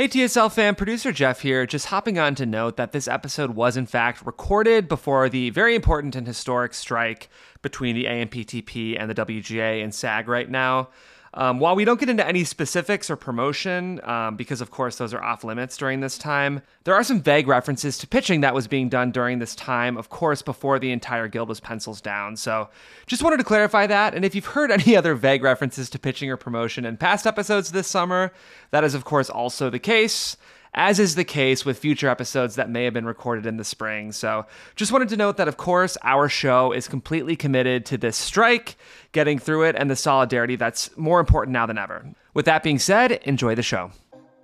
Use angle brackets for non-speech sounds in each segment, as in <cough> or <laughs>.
Hey TSL fan, producer Jeff here, just hopping on to note that this episode was in fact recorded before the very important and historic strike between the AMPTP and the WGA and SAG right now. Um, while we don't get into any specifics or promotion, um, because of course those are off limits during this time, there are some vague references to pitching that was being done during this time, of course, before the entire guild was pencils down. So just wanted to clarify that. And if you've heard <laughs> any other vague references to pitching or promotion in past episodes this summer, that is, of course, also the case as is the case with future episodes that may have been recorded in the spring. So, just wanted to note that, of course, our show is completely committed to this strike, getting through it, and the solidarity that's more important now than ever. With that being said, enjoy the show.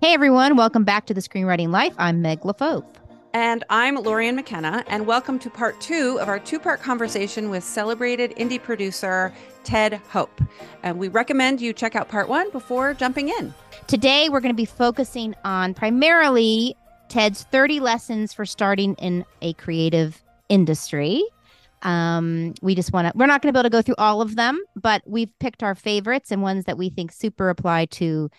Hey, everyone. Welcome back to the Screenwriting Life. I'm Meg LaFauve. And I'm Lorien McKenna, and welcome to part two of our two part conversation with celebrated indie producer Ted Hope. And we recommend you check out part one before jumping in. Today, we're going to be focusing on primarily Ted's 30 lessons for starting in a creative industry. Um, we just want to, we're not going to be able to go through all of them, but we've picked our favorites and ones that we think super apply to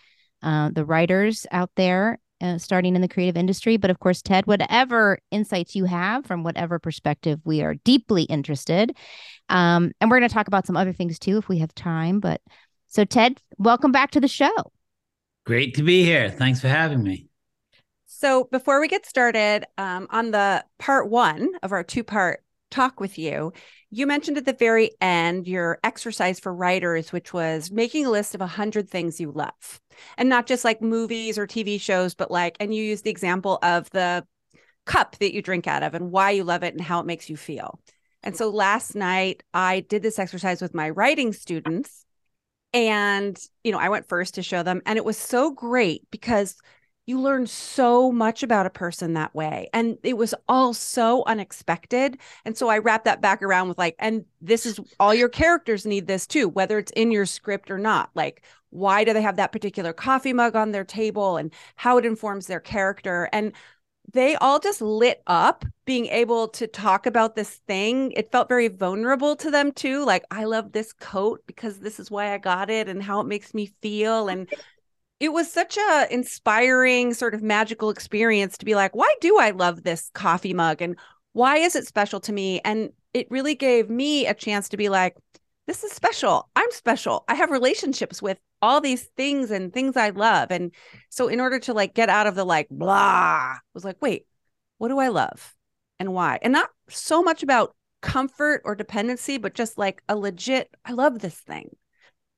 uh, the writers out there uh, starting in the creative industry. But of course, Ted, whatever insights you have from whatever perspective, we are deeply interested. Um, and we're going to talk about some other things too if we have time. But so, Ted, welcome back to the show. Great to be here. Thanks for having me. So, before we get started um, on the part one of our two part talk with you, you mentioned at the very end your exercise for writers, which was making a list of 100 things you love. And not just like movies or TV shows, but like, and you used the example of the cup that you drink out of and why you love it and how it makes you feel. And so last night I did this exercise with my writing students. And, you know, I went first to show them. And it was so great because you learn so much about a person that way. And it was all so unexpected. And so I wrap that back around with like, and this is all your characters need this too, whether it's in your script or not. Like, why do they have that particular coffee mug on their table and how it informs their character? And they all just lit up being able to talk about this thing. It felt very vulnerable to them too. Like, I love this coat because this is why I got it and how it makes me feel. And it was such a inspiring sort of magical experience to be like why do i love this coffee mug? And why is it special to me? And it really gave me a chance to be like this is special. I'm special. I have relationships with all these things and things i love. And so in order to like get out of the like blah was like wait what do i love and why? And not so much about comfort or dependency but just like a legit i love this thing.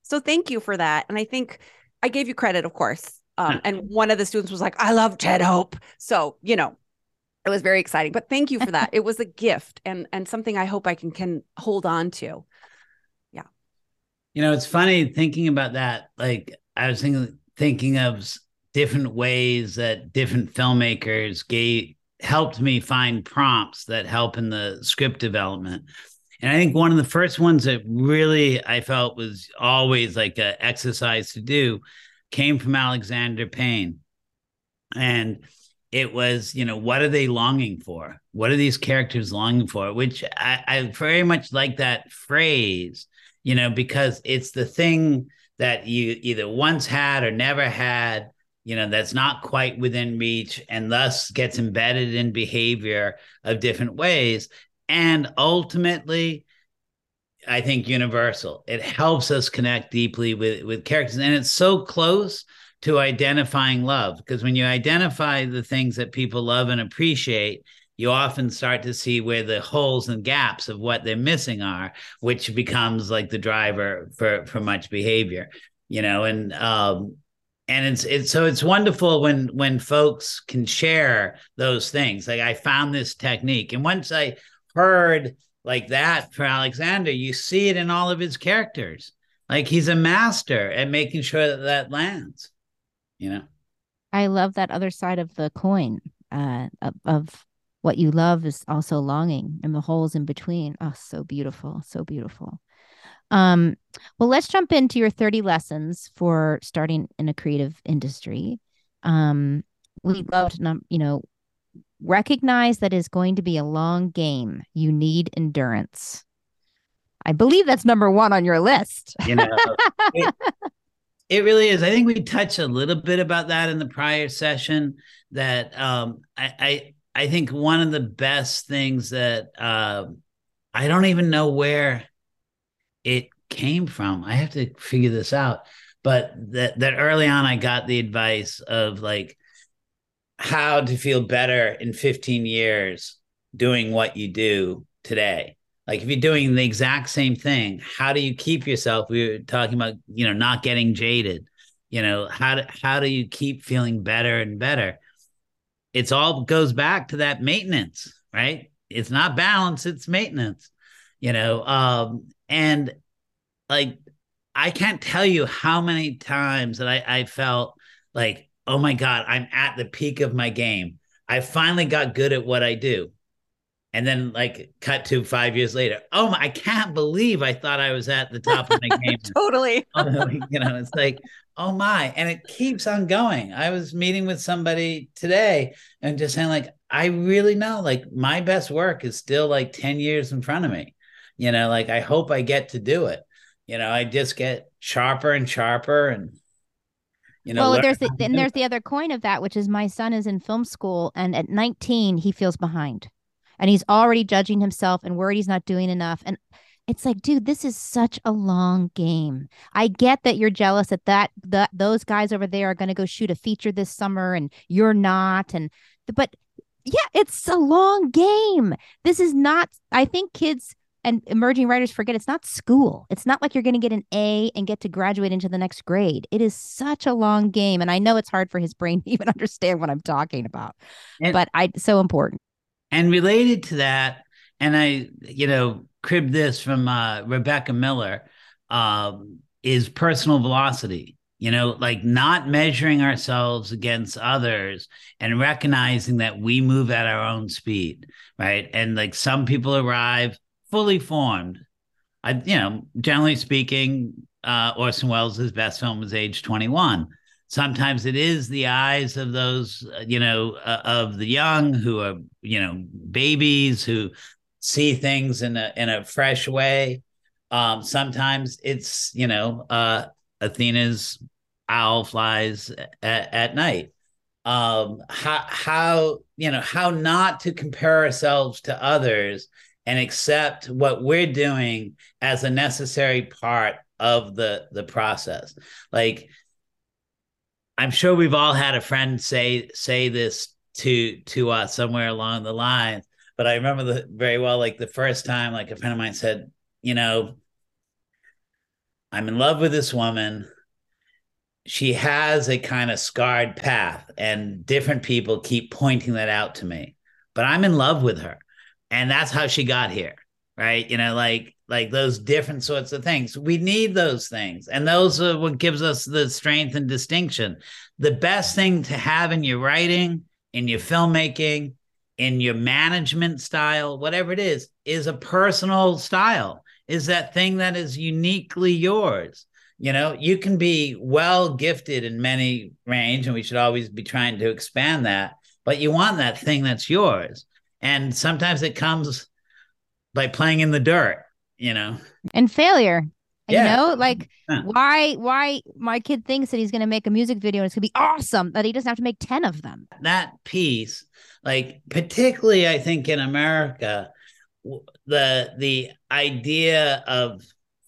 So thank you for that. And i think I gave you credit, of course. Um, and one of the students was like, I love Ted Hope. So, you know, it was very exciting. But thank you for that. <laughs> it was a gift and and something I hope I can can hold on to. Yeah. You know, it's funny thinking about that. Like I was thinking thinking of different ways that different filmmakers gave helped me find prompts that help in the script development. And I think one of the first ones that really I felt was always like an exercise to do came from Alexander Payne. And it was, you know, what are they longing for? What are these characters longing for? Which I, I very much like that phrase, you know, because it's the thing that you either once had or never had you know that's not quite within reach and thus gets embedded in behavior of different ways and ultimately i think universal. It helps us connect deeply with with characters. And it's so close to identifying love because when you identify the things that people love and appreciate you often start to see where the holes and gaps of what they're missing are which becomes like the driver for for much behavior you know? And um and it's it's so it's wonderful when when folks can share those things. Like i found this technique. And once i heard like that for Alexander, you see it in all of his characters. Like he's a master at making sure that that lands. You know. I love that other side of the coin uh, of, of what you love is also longing and the holes in between. Oh, so beautiful, so beautiful. Um, well, let's jump into your 30 lessons for starting in a creative industry. Um, we loved, not, you know, recognize that is going to be a long game. You need endurance. I believe that's number one on your list. <laughs> you know, it, <laughs> it really is. I think we touched a little bit about that in the prior session. That um, I, I I think one of the best things that uh, I don't even know where it came from. I have to figure this out. But that that early on, I got the advice of like how to feel better in 15 years doing what you do today. Like if you're doing the exact same thing, how do you keep yourself? We were talking about, you know, not getting jaded. You know, how do, how do you keep feeling better and better? It's all goes back to that maintenance, right? It's not balance, it's maintenance. You know, um and like I can't tell you how many times that I, I felt like, oh my God, I'm at the peak of my game. I finally got good at what I do. And then like cut to five years later oh my, i can't believe i thought i was at the top of my <laughs> game. Totally. <laughs> Oh, you know it's like oh my and it keeps on going. I was meeting with somebody today and just saying like i really know like my best work is still like 10 years in front of me. You know like i hope i get to do it. You know i just get sharper and sharper and you know well there's the, then there's the other coin of that which is my son is in film school and at 19 he feels behind and he's already judging himself and worried he's not doing enough. And it's like, dude, this is such a long game. I get that you're jealous that that, that those guys over there are going to go shoot a feature this summer and you're not. And but yeah, it's a long game. This is not. I think kids and emerging writers forget it's not school. It's not like you're going to get an A and get to graduate into the next grade. It is such a long game, and I know it's hard for his brain <laughs> to even understand what I'm talking about. And, but I so important. And related to that, and I, you know, crib this from uh, Rebecca Miller, um, is personal velocity. You know, like not measuring ourselves against others and recognizing that we move at our own speed, right? And like some people arrive fully formed. I, you know, generally speaking, uh, Orson Welles' best film was age 21 sometimes it is the eyes of those uh, you know uh, of the young who are you know babies who see things in a in a fresh way. Um sometimes it's you know uh athena's owl flies at, at night. Um how how you know how not to compare ourselves to others and accept what we're doing as a necessary part of the the process like I'm sure we've all had a friend say say this to to us somewhere along the line But I remember the very well, like the first time, like a friend of mine said, you know, I'm in love with this woman. She has a kind of scarred path, and different people keep pointing that out to me. But I'm in love with her, and that's how she got here, right? You know, like like those different sorts of things. We need those things. And those are what gives us the strength and distinction. The best thing to have in your writing, in your filmmaking, in your management style, whatever it is, is a personal style, is that thing that is uniquely yours. You know, you can be well gifted in many range, and we should always be trying to expand that, but you want that thing that's yours. And sometimes it comes by playing in the dirt you know? And failure yeah. you know like why why my kid thinks that he's going to make a music video and it's going to be awesome that he doesn't have to make 10 of them. That piece like particularly i think in america the the idea of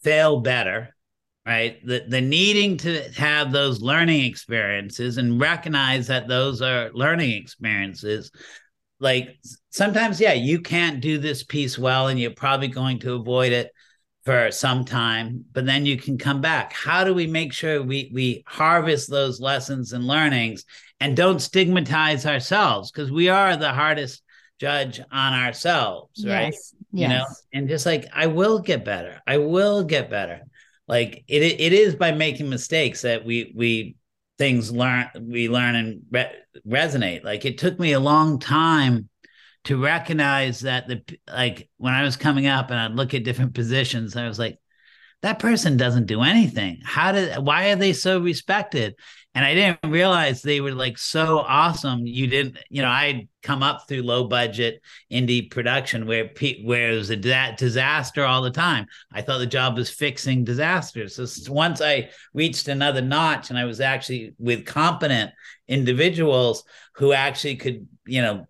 fail better right? The the needing to have those learning experiences and recognize that those are learning experiences like sometimes yeah you can't do this piece well and you're probably going to avoid it for some time but then you can come back. How do we make sure we we harvest those lessons and learnings and don't stigmatize ourselves? Because we are the hardest judge on ourselves right? Yes. you know and just like i will get better. I will get better. Like it it is by making mistakes that we we things learn we learn and re- resonate like it took me a long time to recognize that the like when i was coming up and i'd look at different positions i was like that person doesn't do anything. How did why are they so respected? And I didn't realize they were like so awesome. You didn't, you know, I'd come up through low budget indie production where where it was a disaster all the time. I thought the job was fixing disasters. So once I reached another notch and I was actually with competent individuals who actually could, you know,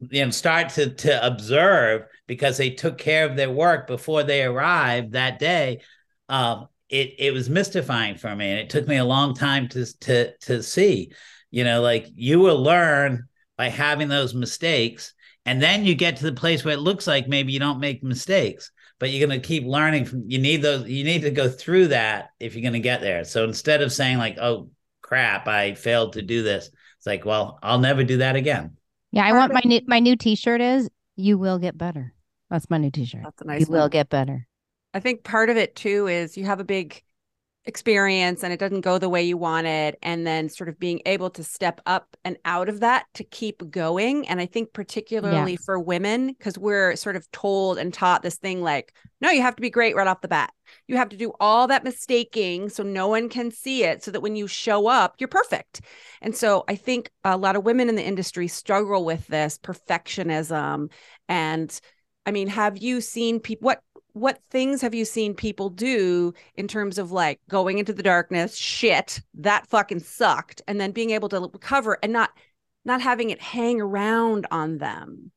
you know, start to to observe because they took care of their work before they arrived that day. Um, it it was mystifying for me, and it took me a long time to to to see. You know, like you will learn by having those mistakes, and then you get to the place where it looks like maybe you don't make mistakes, but you're going to keep learning from. You need those. You need to go through that if you're going to get there. So instead of saying like, "Oh crap, I failed to do this," it's like, "Well, I'll never do that again." Yeah, I want my new my new T-shirt is "You will get better." That's my new T-shirt. That's a nice. You one. will get better. I think part of it too is you have a big experience and it doesn't go the way you wanted and then sort of being able to step up and out of that to keep going. And i think particularly for women because we're sort of told and taught this thing like no you have to be great right off the bat. You have to do all that mistaking so no one can see it so that when you show up you're perfect. And so i think a lot of women in the industry struggle with this perfectionism. And i mean have you seen people what what things have you seen people do in terms of like going into the darkness shit that fucking sucked and then being able to recover and not not having it hang around on them?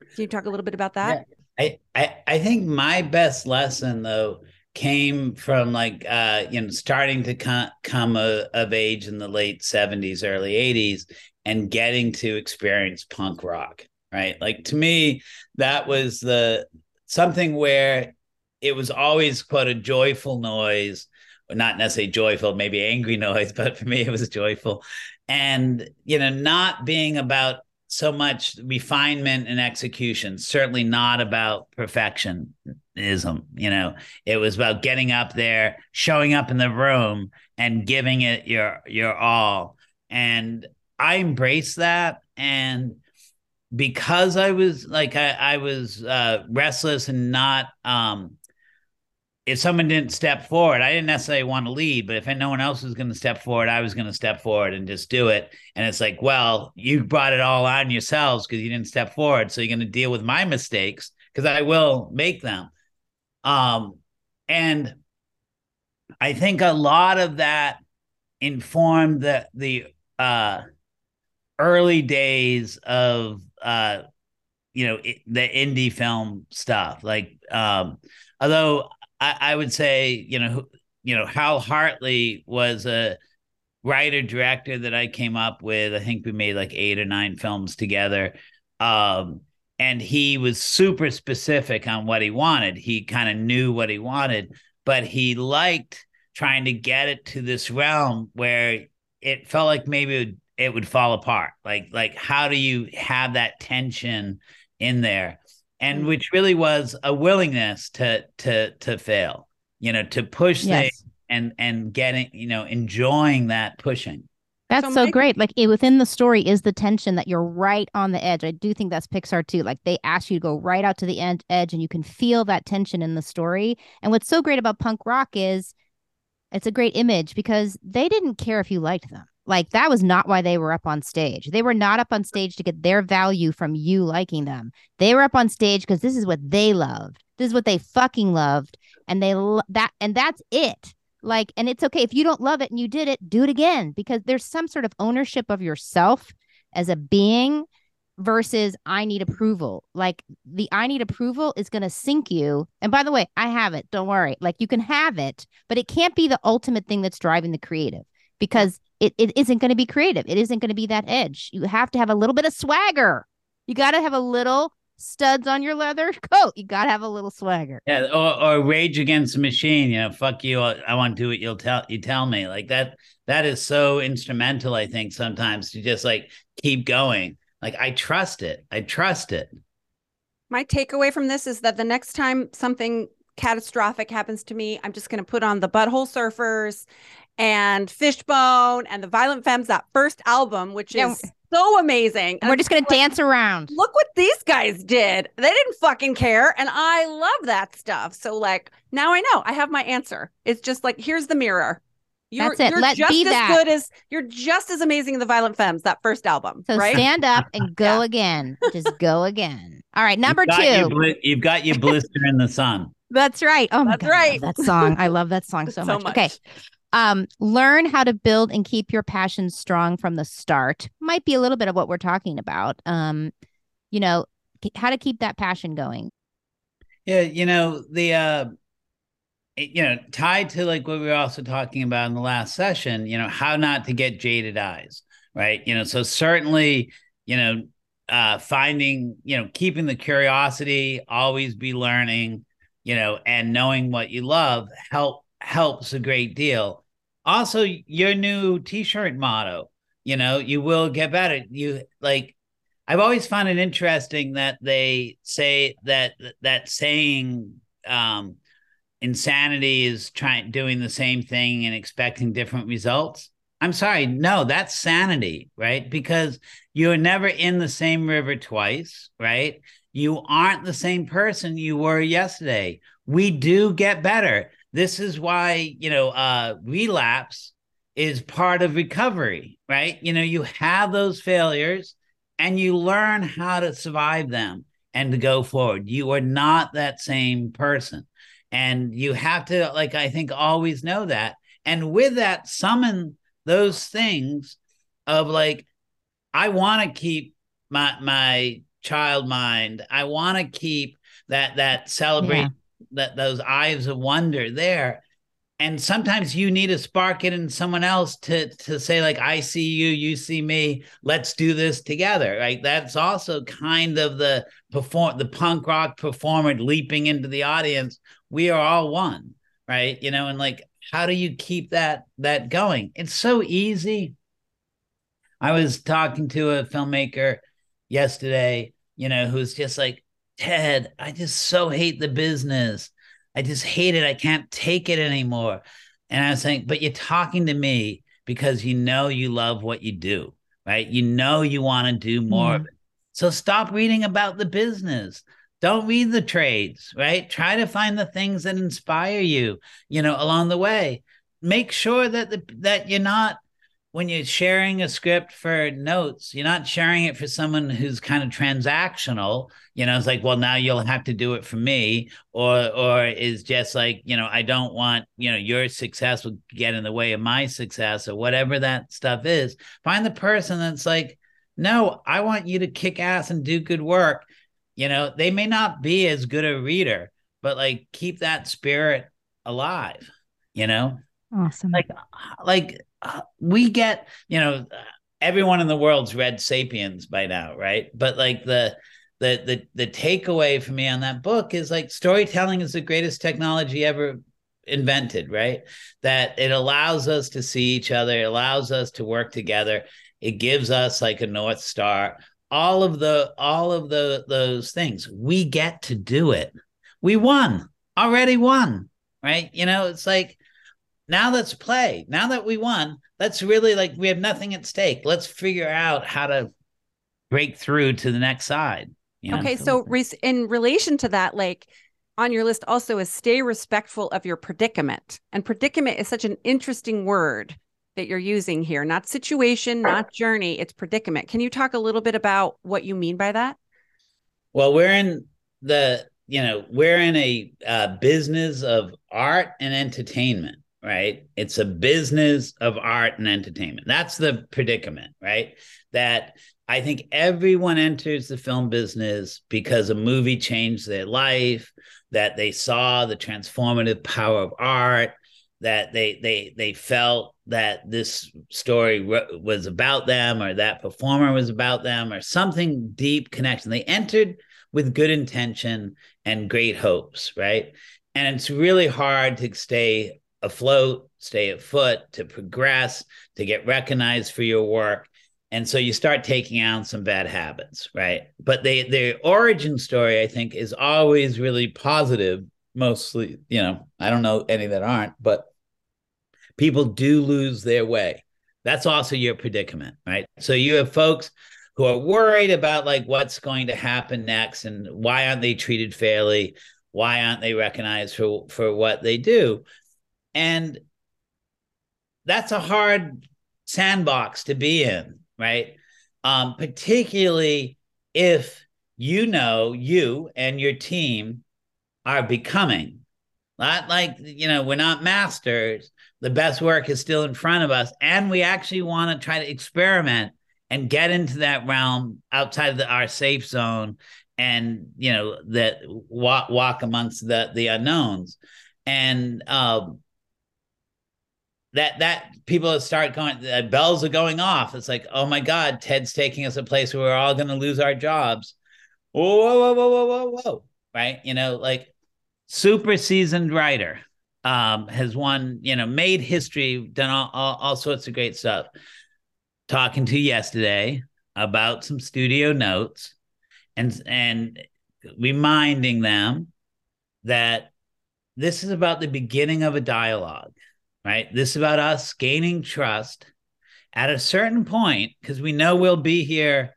Can you talk a little bit about that? I, I I think my best lesson though came from like uh you know starting to come come a, of age in the late 70s early 80s and getting to experience punk rock right? Like to me that was the something where it was always quote a joyful noise not necessarily joyful maybe angry <laughs> noise but for me it was joyful. And you know not being about so much refinement and execution certainly not about perfectionism you know. It was about getting up there showing up in the room and giving it your your all. And i embraced that and because i was like i, I was uh, restless and not um if someone didn't step forward, I didn't necessarily want to lead, but if no one else was going to step forward, I was going to step forward and just do it. And it's like, well, you brought it all on yourselves because you didn't step forward. So you're going to deal with my mistakes because I will make them. Um, and I think a lot of that informed the the uh, early days of uh, you know it, the indie film stuff. Like, um, although I, I would say, you know, you know, Hal Hartley was a writer director that I came up with. I think we made like eight or nine films together. Um, and he was super specific on what he wanted. He kind of knew what he wanted, but he liked trying to get it to this realm where it felt like maybe it would, fall apart. Like, like how do you have that tension in there? and mm. which really was a willingness to to to fail you know to push Yes. things and and getting you know enjoying that pushing That's So so, my- great. Like it, within the story is the tension that you're right on the edge. I do think that's Pixar too. Like they ask you to go right out to the end, edge and you can feel that tension in the story. And what's so great about punk rock is it's a great image because they didn't care if you liked them. Like that was not why they were up on stage. They were not up on stage to get their value from you liking them. They were up on stage because this is what they loved. This is what they fucking loved, and they lo- that and that's it. Like, and it's okay if you don't love it and you did it, do it again because there's some sort of ownership of yourself as a being versus I need approval. Like the I need approval is going to sink you. And by the way, I have it. Don't worry. Like you can have it, but it can't be the ultimate thing that's driving the creative because it, it isn't going to be creative. It isn't going to be that edge. You have to have a little bit of swagger. You got to have a little studs on your leather <laughs> coat. You got to have a little swagger. yeah or, or rage against the machine you know fuck you i I want to do what you'll tell you tell me like that that is so instrumental i think sometimes to just like keep going like i trust it i trust it my takeaway from this is that the next time something catastrophic happens to me, I'm just going to put on the Butthole Surfers and Fishbone and the Violent Femmes, that first album, which Yeah, is so amazing. And we're just gonna like, dance around. Look what these guys did. They didn't fucking care. And I love that stuff. So like now I know I have my answer. It's just like here's the mirror. You're, That's it. You're Let just be as that. good as you're just as amazing in the Violent Femmes, that first album. So right? stand up and go yeah. again. Just go <laughs> again. All right, number you've 2 bl- you've got your blister in the sun. That's right. Oh my That's god, right. that song. I love that song <laughs> so, so much. much. Okay. Um, learn how to build and keep your passion strong from the start. Might be a little bit of what we're talking about. Um, you know, how to keep that passion going. Yeah, you know, the uh you know, tied to like what we were also talking about in the last session, you know, how not to get jaded eyes, right? You know, so certainly, you know, uh finding, you know, keeping the curiosity, always be learning, you know, and knowing what you love help helps a great deal. Also, your new t-shirt motto, you know, you will get better. You like I've always found it interesting that they say that that saying um insanity is trying doing the same thing and expecting different results. I'm sorry, no, that's sanity, right? Because you're never in the same river twice, right? You aren't the same person you were yesterday. We do get better. This is why, you know, uh relapse is part of recovery, right? You know, you have those failures and you learn how to survive them and to go forward. You are not that same person. And you have to, like, I think, always know that. And with that, summon those things of like, I want to keep my my child mind. I want to keep that that celebrate. That those eyes of wonder there. And sometimes you need a spark in someone else to to say like I see you, you see me. Let's do this together. Right? That's also kind of the perform the punk rock performer leaping into the audience we are all one right you know and like how do you keep that that going it's so easy i was talking to a filmmaker yesterday you know who's just like ted i just so hate the business. I just hate it. I can't take it anymore. And i was saying but you're talking to me because you know you love what you do right? You know you want to do more yeah. of mm-hmm. it. So stop reading about the business. Don't read the trades right? Try to find the things that inspire you you know along the way. Make sure that the that you're not when you're sharing a script for notes you're not sharing it for someone who's kind of transactional you know it's like well now you'll have to do it for me or or is just like you know i don't want you know your success will get in the way of my success or whatever that stuff is. Find the person that's like no i want you to kick ass and do good work. You know they may not be as good a reader but like keep that spirit alive you know? Awesome. Like like we get you know everyone in the world's read sapiens by now right? But like the the the the takeaway for me on that book is like storytelling is the greatest technology ever invented right? That it allows us to see each other it allows us to work together it gives us like a north star. All of the all of the those things we get to do it. We won already won right? You know it's like now let's play now that we won let's really like we have nothing at stake let's figure out how to break through to the next side you know? okay so in relation to that like on your list also is stay respectful of your predicament and predicament is such an interesting word that you're using here, not situation, not journey, it's predicament. Can you talk a little bit about what you mean by that? Well, we're in the, you know, we're in a uh, business of art and entertainment, right? It's a business of art and entertainment. That's the predicament, right? That I think everyone enters the film business because a movie changed their life, that they saw the transformative power of art, that they they they felt that this story was about them or that performer was about them or something deep connection they entered with good intention and great hopes right and it's really hard to stay afloat stay afoot to progress to get recognized for your work and so you start taking on some bad habits right but they their origin story i think is always really positive mostly you know i don't know any that aren't but people do lose their way That's also your predicament, right? So you have folks who are worried about like what's going to happen next and why aren't they treated fairly? Why aren't they recognized for for what they do? And that's a hard sandbox to be in, right? Um, particularly if you know you and your team are becoming. Not like you know we're not masters. The best work is still in front of us. And we actually want to try to experiment and get into that realm outside of the, our safe zone and you know that walk walk amongst the the unknowns. And um that that people start going uh, bells are going off. It's like oh my god ted's taking us a place where we're all going to lose our jobs. Whoa whoa whoa whoa whoa whoa. Right? You know like super seasoned writer um has won you know made history done all, all, all sorts of great stuff. Talking to yesterday about some studio notes and and reminding them that this is about the beginning of a dialogue right this is about us gaining trust at a certain point because we know we'll be here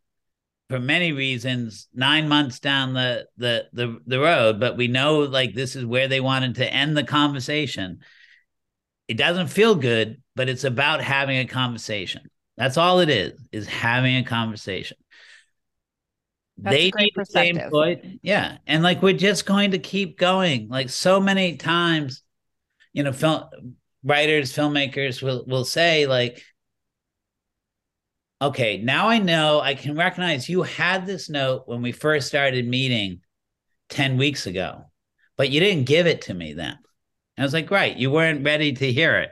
for many reasons nine months down the, the the the road but we know like this is where they wanted to end the conversation it doesn't feel good but it's about having a conversation that's all it is, is having a conversation. That's they need the same point. Yeah. And like we're just going to keep going. Like so many times, you know, film writers, filmmakers will will say, like, okay, now I know I can recognize you had this note when we first started meeting 10 weeks ago, but you didn't give it to me then. And I was like, right, you weren't ready to hear it.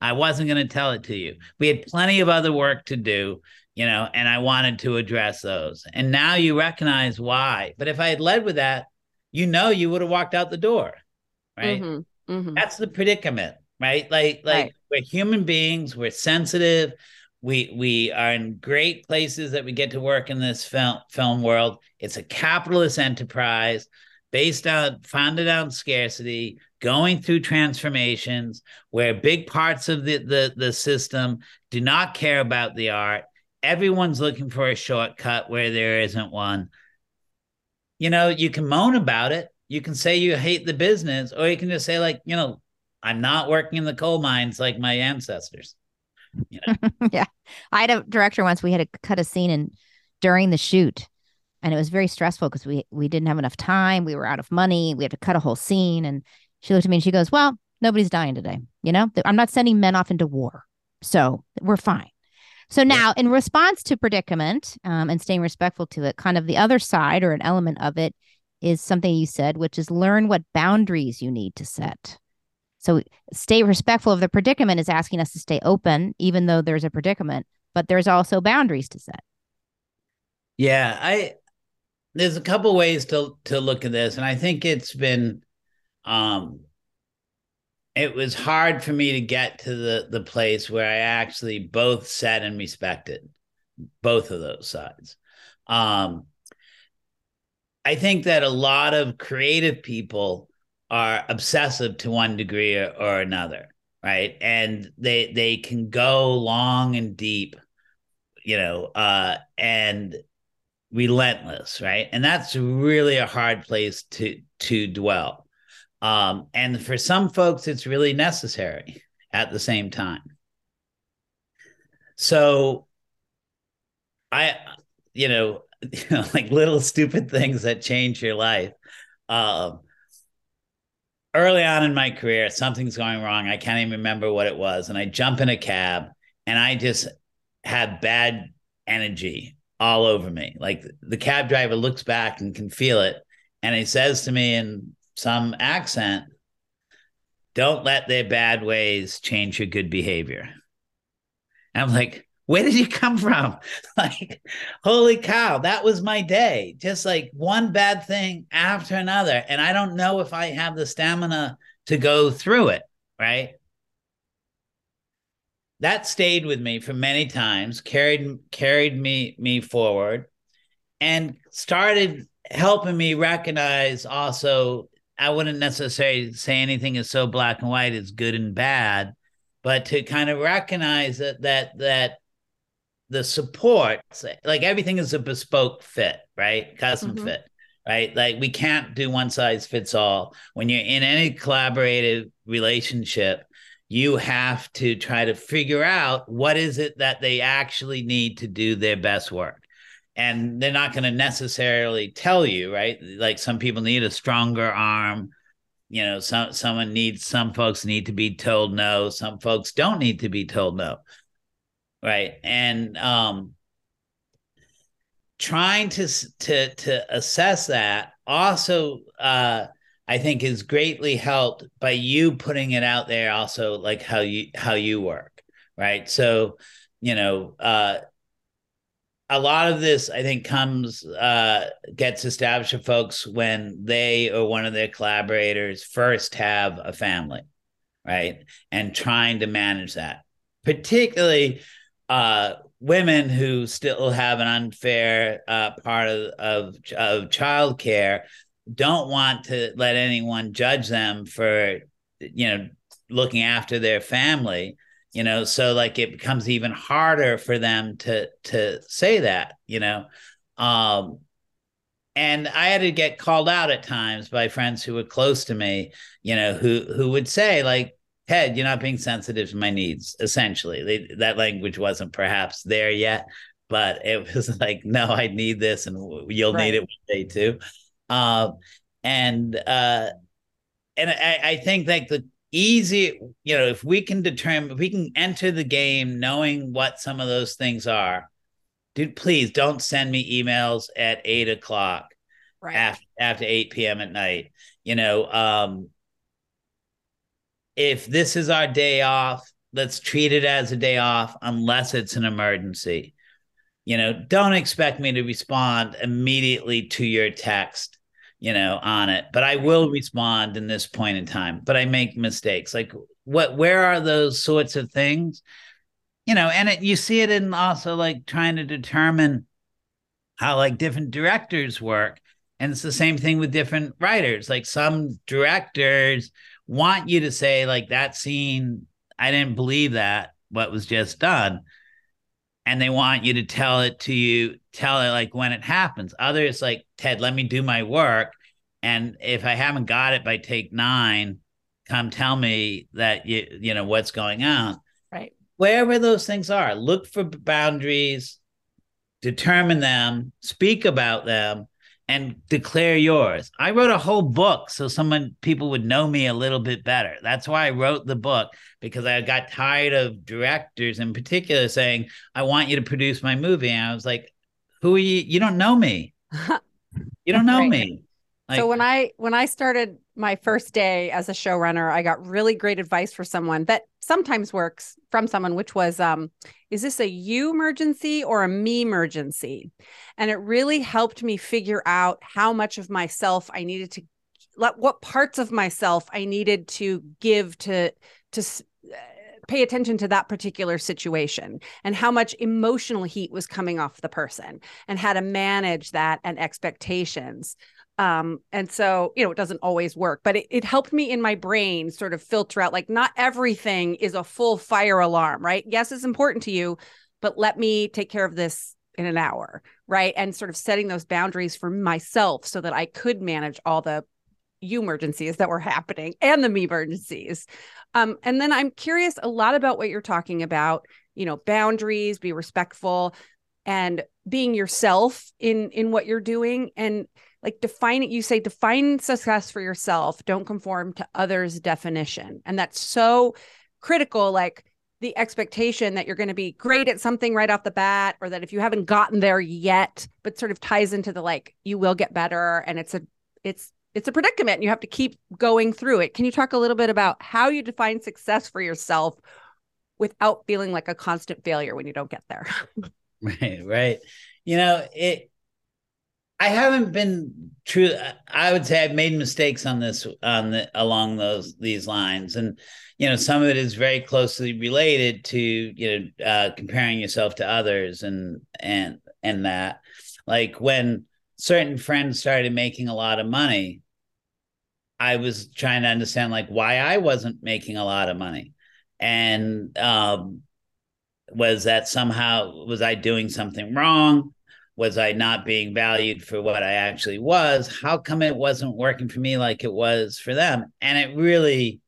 I wasn't going to tell it to you. We had plenty of other work to do, you know, and I wanted to address those. And now you recognize why. But if I had led with that, you know, you would have walked out the door, right? Mm-hmm, mm-hmm. That's the predicament, right? Like, like right. we're human beings. We're sensitive. We we are in great places that we get to work in this film film world. It's a capitalist enterprise based on founded on scarcity going through transformations where big parts of the, the, the system do not care about the art. Everyone's looking for a shortcut where there isn't one. You know, you can moan about it. You can say you hate the business, or you can just say, like, you know, I'm not working in the coal mines like my ancestors. You know? <laughs> yeah. I had a director once, we had to cut a scene and during the shoot and it was very stressful because we we didn't have enough time we were out of money we had to cut a whole scene and she looked at me and she goes, Well, nobody's dying today. You know, I'm not sending men off into war. So we're fine. So now, in response to predicament um, and staying respectful to it, kind of the other side or an element of it is something you said, which is learn what boundaries you need to set. So stay respectful of the predicament is asking us to stay open, even though there's a predicament, but there's also boundaries to set. Yeah, I there's a couple ways to to look at this, and I think it's been um, it was hard for me to get to the the place where I actually both said and respected both of those sides. Um, I think that a lot of creative people are obsessive to one degree or, or another, right? And they they can go long and deep, you know, uh, and relentless, right? And that's really a hard place to to dwell. Um, and for some folks, it's really necessary at the same time. So I, you know, you <laughs> know, like little stupid things that change your life. Um, early on in my career, something's going wrong. I can't even remember what it was. And I jump in a cab and I just have bad energy all over me. Like the cab driver looks back and can feel it. And he says to me in some accent, don't let their bad ways change your good behavior. I'm like, where did you come from? <laughs> like, holy cow, that was my day. Just like one bad thing after another. And I don't know if I have the stamina to go through it, right? That stayed with me for many times, carried carried me me forward, and started helping me recognize also I wouldn't necessarily say anything is so black and white, it's good and bad, but to kind of recognize that that that the support like everything is a bespoke fit right? Custom mm-hmm. fit right? Like we can't do one size fits all. When you're in any collaborative relationship you have to try to figure out what is it that they actually need to do their best work. And they're not going to necessarily tell you right? Like some people need a stronger arm. You know some someone needs some folks need to be told no. Some folks don't need to be told no right? And um trying to to to assess that also uh i think is greatly helped by you putting it out there also like how you how you work right? So you know uh a lot of this i think comes uh gets established for folks when they or one of their collaborators first have a family right? And trying to manage that particularly uh women who still have an unfair uh part of of, of childcare don't want to let anyone judge them for you know looking after their family you know? So like it becomes even harder for them to to say that you know? Um and i had to get called out at times by friends who were close to me you know who who would say like ted you're not being sensitive to my needs essentially. They, that language wasn't perhaps there yet but it <laughs> was like no i need this and you'll right. need it one day too. Uh, and uh and I, I think like the easy you know if we can determine if we can enter the game knowing what some of those things are dude please don't send me emails at eight o'clock right. after, after 8 p.m at night you know um if this is our day off let's treat it as a day off unless it's an emergency you know don't expect me to respond immediately to your text you know, on it. But I will respond in this point in time. But I make mistakes. Like what where are those sorts of things? You know, and it, you see it in also like trying to determine how like different directors work. And it's the same thing with different writers. Like some directors want you to say, like, that scene, I didn't believe that, what was just done. And they want you to tell it to you tell it like when it happens. Others like Ted, let me do my work, and if I haven't got it by take nine, come tell me that you you know what's going on. Right. Wherever those things are, look for boundaries, determine them, speak about them, and declare yours. I wrote a whole book so someone people would know me a little bit better. That's why I wrote the book because I got tired of directors in particular saying, "I want you to produce my movie." And I was like, who are you? You don't know me. You don't <laughs> know right. me. Like, so when I when I started my first day as a showrunner, I got really great advice for someone that sometimes works from someone, which was, um, "Is this a you emergency or a me emergency?" And it really helped me figure out how much of myself I needed to, let what parts of myself I needed to give to to pay attention to that particular situation and how much emotional heat was coming off the person and how to manage that and expectations um and so you know it doesn't always work but it, it helped me in my brain sort of filter out like not everything is a full fire alarm right? Yes it's important to you but let me take care of this in an hour right? And sort of setting those boundaries for myself so that i could manage all the you emergencies that were happening and the me emergencies. Um, and then I'm curious a lot about what you're talking about, you know, boundaries, be respectful and being yourself in in what you're doing. And like define it you say define success for yourself don't conform to others definition and that's so critical like the expectation that you're going to be great at something right off the bat or that if you haven't gotten there yet but sort of ties into the like you will get better and it's a it's it's a predicament you have to keep going through it. Can you talk a little bit about how you define success for yourself without feeling like a constant failure when you don't get there? <laughs> right, right. You know, it I haven't been true I would say I've made mistakes on this on the along those these lines and you know some of it is very closely related to you know uh comparing yourself to others and and and that like when certain friends started making a lot of money I was trying to understand like why I wasn't making a lot of money. and um, was that somehow was I doing something wrong? Was I not being valued for what I actually was? How come it wasn't working for me like it was for them? And it really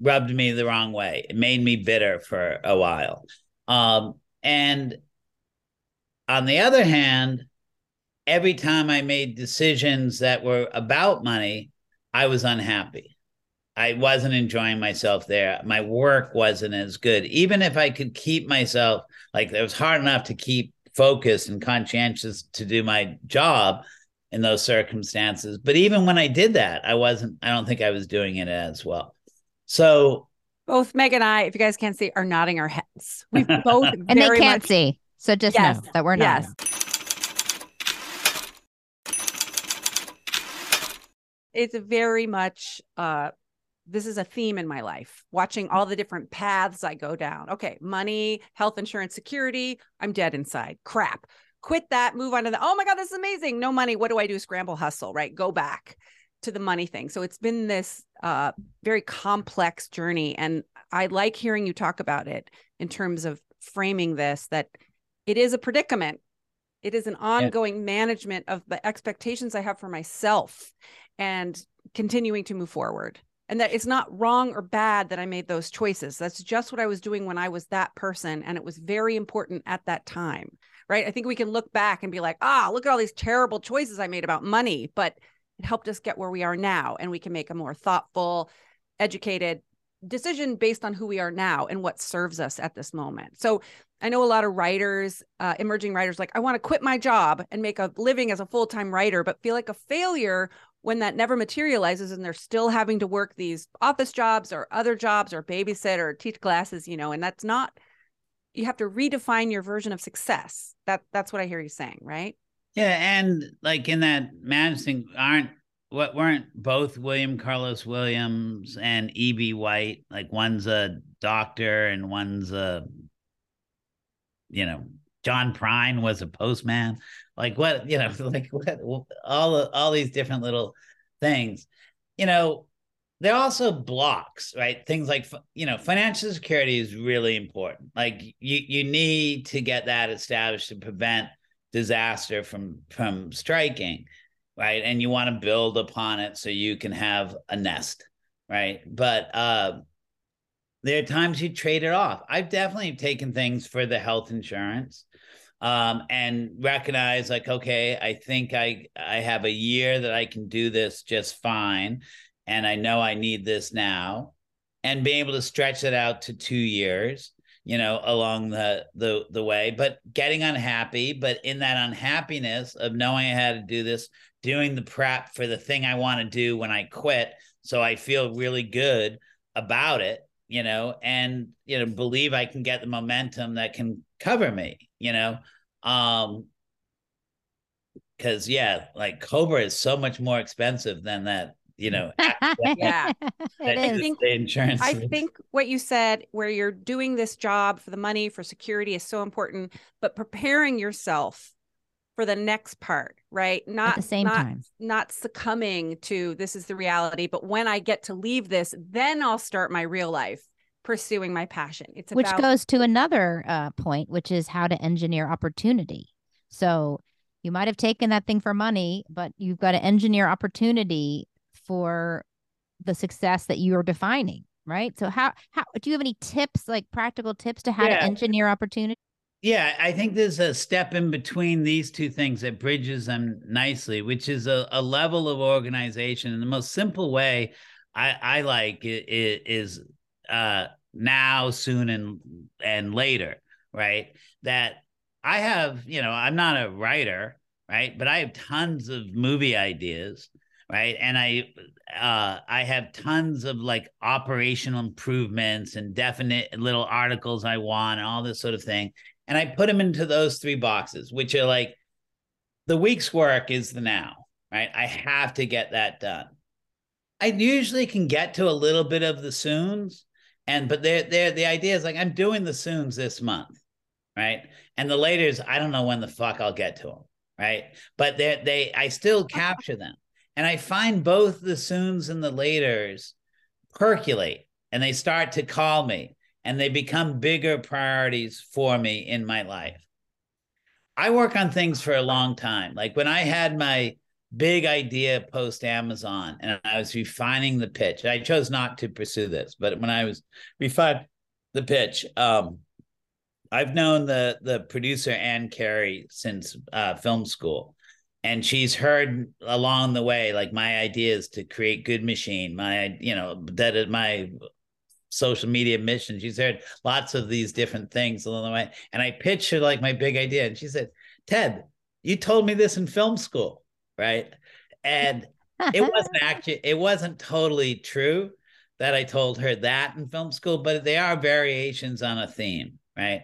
rubbed me the wrong way. It made me bitter for a while. Um, and on the other hand, every time I made decisions that were about money, I was unhappy. I wasn't enjoying myself there. My work wasn't as good. Even if I could keep myself, like it was hard enough to keep focused and conscientious to do my job in those circumstances. But even when I did that, I wasn't, I don't think I was doing it as well. So both Meg and I, if you guys can't see, are nodding our heads. We <laughs> both and they can't much... see. So just yes. know that we're not. Yes. It's very much uh this is a theme in my life watching all the different paths I go down. Okay, money, health insurance, security, I'm dead inside. Crap. Quit that, move on to the, oh my God, this is amazing. No money. What do I do? Scramble hustle, right? Go back to the money thing. So it's been this uh, very complex journey. And I like hearing you talk about it in terms of framing this that it is a predicament. It is an ongoing yeah. management of the expectations I have for myself and continuing to move forward. And that it's not wrong or bad that I made those choices. That's just what I was doing when I was that person. And it was very important at that time. Right. I think we can look back and be like, ah, look at all these terrible choices I made about money. But it helped us get where we are now and we can make a more thoughtful educated decision based on who we are now and what serves us at this moment so i know a lot of writers uh, emerging writers like i want to quit my job and make a living as a full-time writer but feel like a failure when that never materializes and they're still having to work these office jobs or other jobs or babysit or teach classes you know and that's not you have to redefine your version of success that that's what i hear you saying right yeah, and like in that managing, aren't what weren't both William Carlos Williams and E.B. White like one's a doctor and one's a you know John Prine was a postman. Like what you know <laughs> like what all all these different little things. You know they're also blocks right? Things like you know financial security is really important. Like you you need to get that established to prevent disaster from from striking right? And you want to build upon it so you can have a nest right? But uh there are times you trade it off. I've definitely taken things for the health insurance um and recognize like okay i think i i have a year that i can do this just fine and i know i need this now. And being able to stretch it out to two years you know along the the the way but getting unhappy but in that unhappiness of knowing i had to do this doing the prep for the thing i want to do when i quit so i feel really good about it you know and you know believe i can get the momentum that can cover me you know? Um because yeah like COBRA is so much more expensive than that you know <laughs> yeah. <laughs> I think, insurance i think what you said where you're doing this job for the money for security is so important but preparing yourself for the next part right? Not at the same not, time. not succumbing to this is the reality but when i get to leave this then i'll start my real life pursuing my passion. It's which about- goes to another uh, point which is how to engineer opportunity. So you might have taken that thing for money but you've got to engineer opportunity for the success that you're defining right? So how how do you have any tips like practical tips to how yeah. to engineer opportunity yeah i think there's a step in between these two things that bridges them nicely which is a, a level of organization. And the most simple way i i like is uh now soon and and later right? That i have you know i'm not a writer right? But i have tons of movie ideas right? And i uh i have tons of like operational improvements and definite little articles i want and all this sort of thing and i put them into those three boxes which are like the week's work is the now right? I have to get that done. I usually can get to a little bit of the soons and but they're, they're the idea is like i'm doing the soons this month right? And the laters i don't know when the fuck i'll get to them right? But they they i still <laughs> capture them. And I find both the soons and the laters percolate and they start to call me and they become bigger priorities for me in my life. I work on things for a long time. Like when I had my big idea post Amazon and I was refining the pitch, I chose not to pursue this, but when I was refining the pitch, um, I've known the the producer Anne Carey since uh, film school, and she's heard along the way like my ideas to create Good Machine, my you know that my social media mission. She's heard lots of these different things along the way. And I pitched her like my big idea. And she said, Ted, you told me this in film school, right? And it wasn't <laughs> actually, it wasn't totally true that I told her that in film school, but they are variations on a theme, right?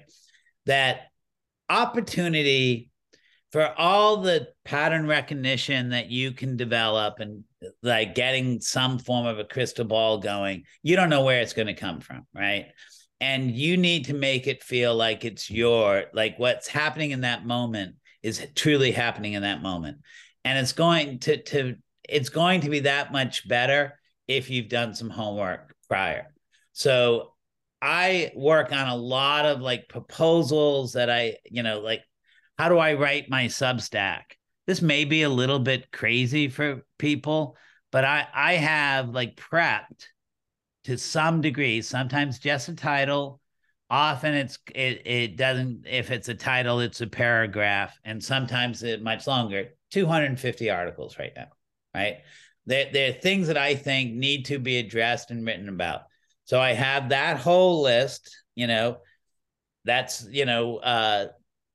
That opportunity for all the pattern recognition that you can develop and like getting some form of a crystal ball going, you don't know where it's going to come from, right? And you need to make it feel like it's your, like what's happening in that moment is truly happening in that moment. And it's going to, to, it's going to be that much better if you've done some homework prior. So I work on a lot of like proposals that I, you know, like how do I write my Substack? This may be a little bit crazy for people, but I I have like prepped to some degree, sometimes just a title. Often it's it it doesn't if it's a title, it's a paragraph, and sometimes it much longer. 250 articles right now, right? There, there are things that I think need to be addressed and written about. So I have that whole list, you know, that's, you know, uh,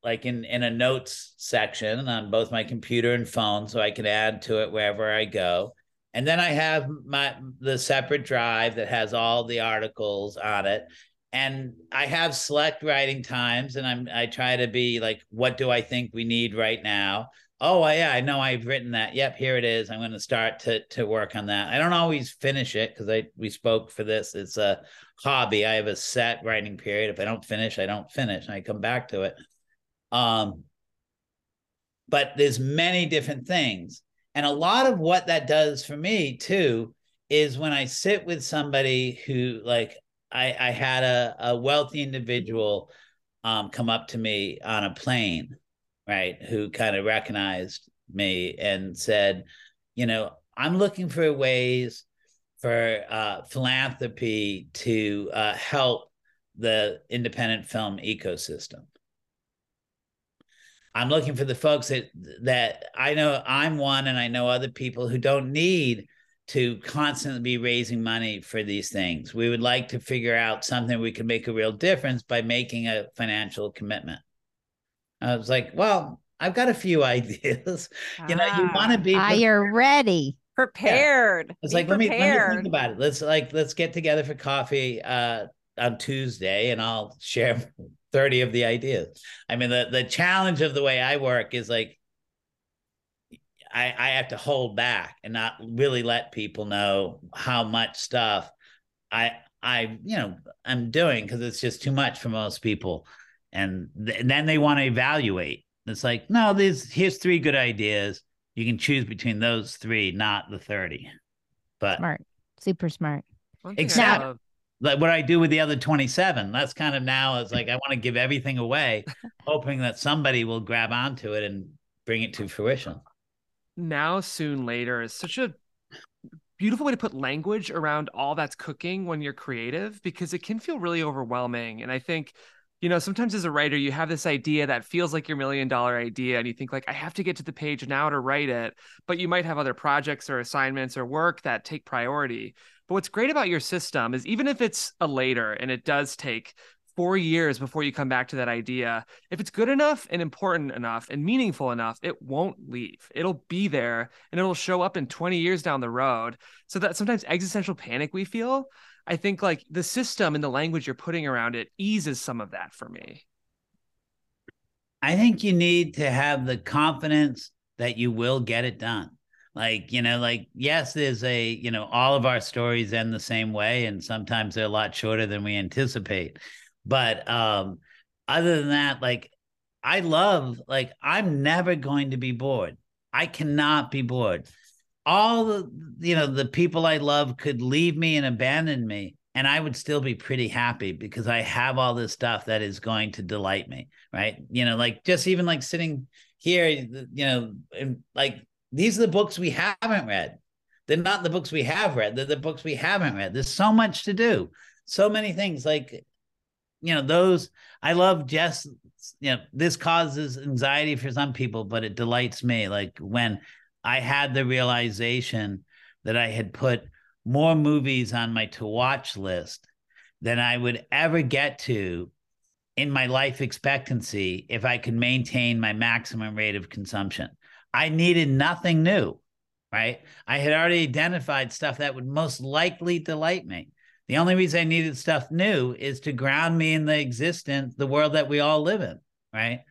like in in a notes section on both my computer and phone so I can add to it wherever I go. And then I have my the separate drive that has all the articles on it. And I have select writing times and I'm I try to be like what do I think we need right now? Oh yeah, I know I've written that. Yep, here it is. I'm going to start to to work on that. I don't always finish it because I we spoke for this. It's a hobby. I have a set writing period. If I don't finish, I don't finish. And I come back to it. Um, but there's many different things. And a lot of what that does for me too is when I sit with somebody who like I, I had a, a wealthy individual um, come up to me on a plane, right, who kind of recognized me and said, you know, I'm looking for ways for uh, philanthropy to uh, help the independent film ecosystem. I'm looking for the folks that that I know I'm one and I know other people who don't need to constantly be raising money for these things. We would like to figure out something we can make a real difference by making a financial commitment. I was like, well, I've got a few <laughs> ideas. you know, you want to be ah, you're ready. Prepared. Yeah. It's like let me, let me think about it. Let's like let's get together for coffee uh on Tuesday and I'll share 30 of the ideas. I mean, the the challenge of the way I work is like I, I have to hold back and not really let people know how much stuff I I you know I'm doing because it's just too much for most people, and, th- and then they want to evaluate. It's like no, there's here's three good ideas. You can choose between those three, not the thirty. But smart, super smart. Exactly like what I do with the other 27. That's kind of now it's like I want to give everything away, <laughs> hoping that somebody will grab onto it and bring it to fruition. Now, soon, later is such a beautiful way to put language around all that's cooking when you're creative because it can feel really overwhelming. And I think, you know, sometimes as a writer, you have this idea that feels like your million dollar idea, and you think, like, I have to get to the page now to write it. But you might have other projects or assignments or work that take priority. But what's great about your system is even if it's a later and it does take four years before you come back to that idea, if it's good enough and important enough and meaningful enough, it won't leave. It'll be there and it'll show up in 20 years down the road. So that sometimes existential panic we feel, I think like the system and the language you're putting around it eases some of that for me. I think you need to have the confidence that you will get it done. Like, you know, like, yes, there's a, you know, all of our stories end the same way, and sometimes they're a lot shorter than we anticipate. But um, other than that, like, I love, like, I'm never going to be bored. I cannot be bored. All the, you know, the people I love could leave me and abandon me, and I would still be pretty happy because I have all this stuff that is going to delight me, right? You know, like just even like sitting here, you know, and like these are the books we haven't read. They're not the books we have read, they're the books we haven't read. There's so much to do, so many things. Like, you know, those I love just, you know, this causes anxiety for some people, but it delights me. Like when I had the realization that I had put more movies on my to watch list than I would ever get to in my life expectancy if I could maintain my maximum rate of consumption. I needed nothing new, right? I had already identified stuff that would most likely delight me. The only reason I needed stuff new is to ground me in the existence, the world that we all live in, right?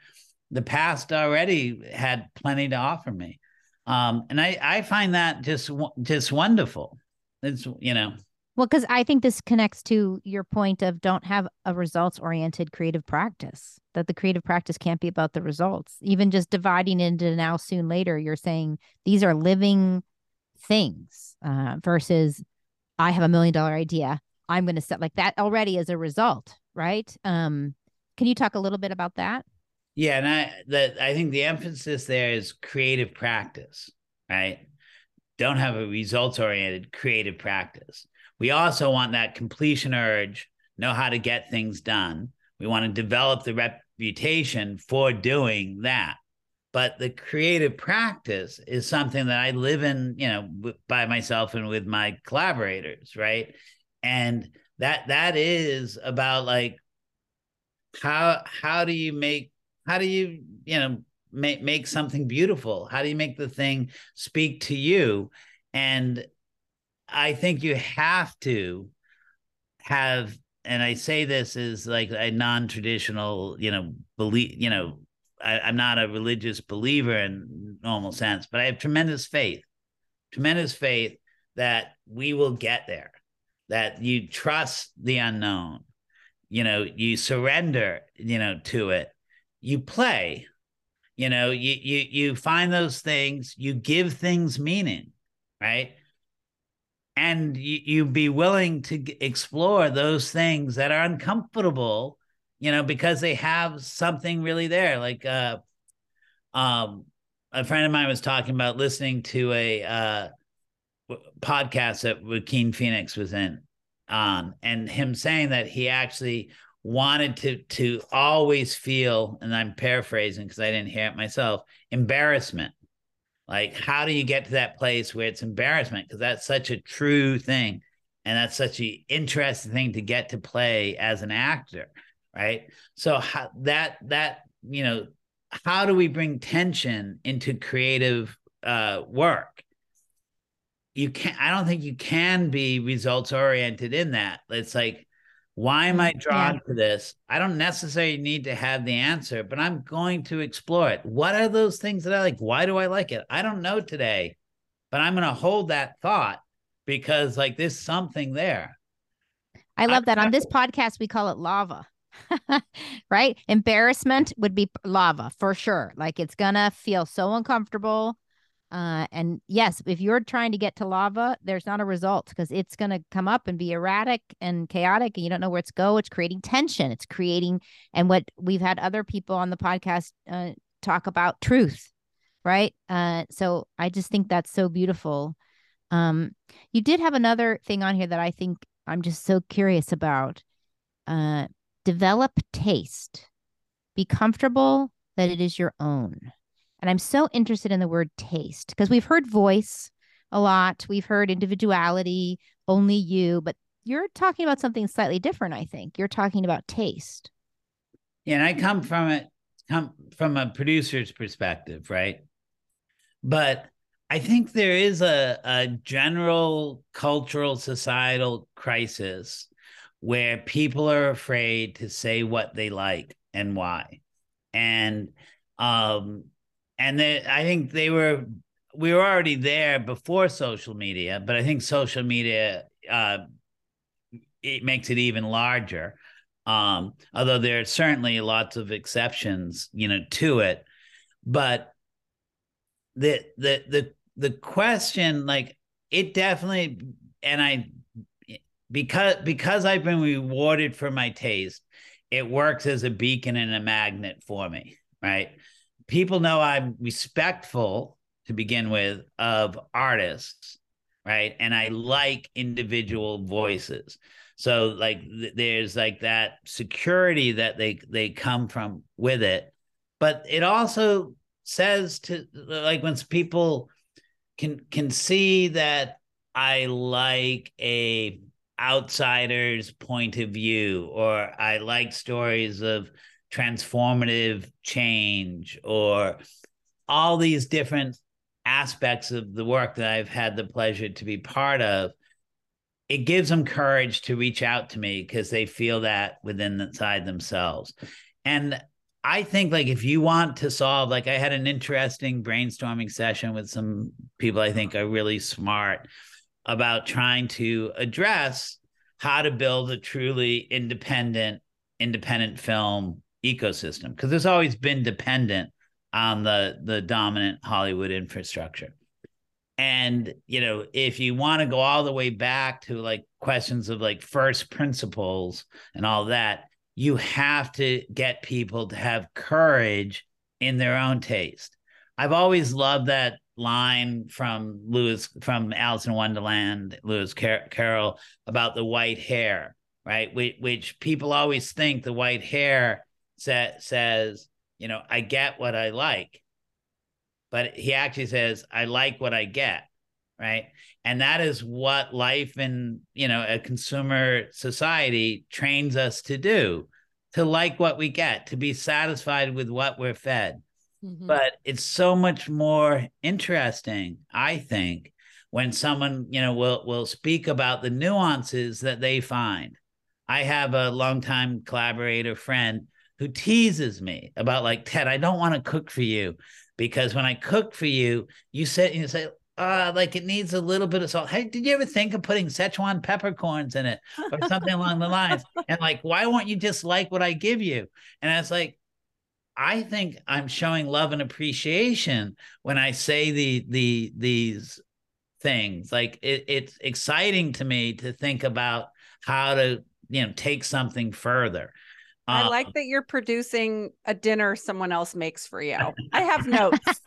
The past already had plenty to offer me. Um, and I, I find that just just wonderful. It's you know. Well, because I think this connects to your point of don't have a results oriented creative practice. That the creative practice can't be about the results. Even just dividing into now, soon, later, you're saying these are living things uh, versus I have a million dollar idea. I'm going to set like that already as a result, right? Um, can you talk a little bit about that? Yeah, and I that I think the emphasis there is creative practice, right? don't have a results oriented creative practice. We also want that completion urge, know how to get things done. We want to develop the reputation for doing that. But the creative practice is something that I live in, you know, by myself and with my collaborators, right? And that that is about like how how do you make how do you you know make make something beautiful? How do you make the thing speak to you? And I think you have to have and I say this is like a non-traditional, you know, belief, you know, I, I'm not a religious believer in normal sense, but I have tremendous faith, tremendous faith that we will get there, that you trust the unknown, you know, you surrender, you know, to it, you play, you know you you you find those things you give things meaning right and you, you be willing to explore those things that are uncomfortable you know because they have something really there. Like uh um a friend of mine was talking about listening to a uh podcast that Joaquin Phoenix was in on and him saying that he actually wanted to to always feel and i'm paraphrasing because i didn't hear it myself embarrassment like how do you get to that place where it's embarrassment? Because that's such a true thing. And that's such an interesting thing to get to play as an actor right? So how, that that you know how do we bring tension into creative uh, work? You can't i don't think you can be results oriented in that. It's like why am I drawn yeah. to this? I don't necessarily need to have the answer, but I'm going to explore it. What are those things that I like? Why do I like it? I don't know today, but I'm going to hold that thought because like there's something there. I love that. On this <laughs> podcast, we call it lava. <laughs> right? Embarrassment would be lava for sure. Like it's gonna feel so uncomfortable. Uh, and yes, if you're trying to get to lava, there's not a result because it's going to come up and be erratic and chaotic, and you don't know where it's go. It's creating tension. It's creating, and what we've had other people on the podcast uh, talk about truth, right? Uh, so I just think that's so beautiful. Um, you did have another thing on here that I think I'm just so curious about. Uh, develop taste. Be comfortable that it is your own. And I'm so interested in the word taste because we've heard voice a lot. We've heard individuality, only you, but you're talking about something slightly different, I think. You're talking about taste. Yeah, and I come from it come from a producer's perspective, right? But I think there is a, a general cultural societal crisis where people are afraid to say what they like and why. And um and they, I think they were we were already there before social media, but I think social media uh, it makes it even larger. Um, although there are certainly lots of exceptions, you know, to it, but the the the the question, like it definitely, and I because because I've been rewarded for my taste, it works as a beacon and a magnet for me, right? People know I'm respectful to begin with of artists, right? And I like individual voices. So like th- there's like that security that they they come from with it. But it also says to like when people can can see that I like a outsider's point of view, or I like stories of transformative change, or all these different aspects of the work that I've had the pleasure to be part of. It gives them courage to reach out to me because they feel that within inside themselves. And I think like if you want to solve, like I had an interesting brainstorming session with some people I think are really smart about trying to address how to build a truly independent independent film ecosystem because there's always been dependent on the the dominant Hollywood infrastructure. And you know, if you want to go all the way back to like questions of like first principles and all that, you have to get people to have courage in their own taste. I've always loved that line from Lewis from Alice in Wonderland, Lewis Car- Carroll about the white hare, right? Which, which people always think the white hare sa- says, you know, I get what I like, but he actually says, I like what I get, right? And that is what life in you know a consumer society trains us to do, to like what we get, to be satisfied with what we're fed Mm-hmm. But it's so much more interesting, I think, when someone, you know, will will speak about the nuances that they find. I have a longtime collaborator friend who teases me about like, Ted, I don't want to cook for you because when I cook for you, you say you say, uh, like it needs a little bit of salt. Hey, did you ever think of putting Szechuan peppercorns in it or something along the lines? And like, why won't you just like what I give you? And I was like, I think I'm showing love and appreciation when I say the the these things. Like it, it's exciting to me to think about how to you know take something further. I um, like that you're producing a dinner someone else makes for you. <laughs> I have notes.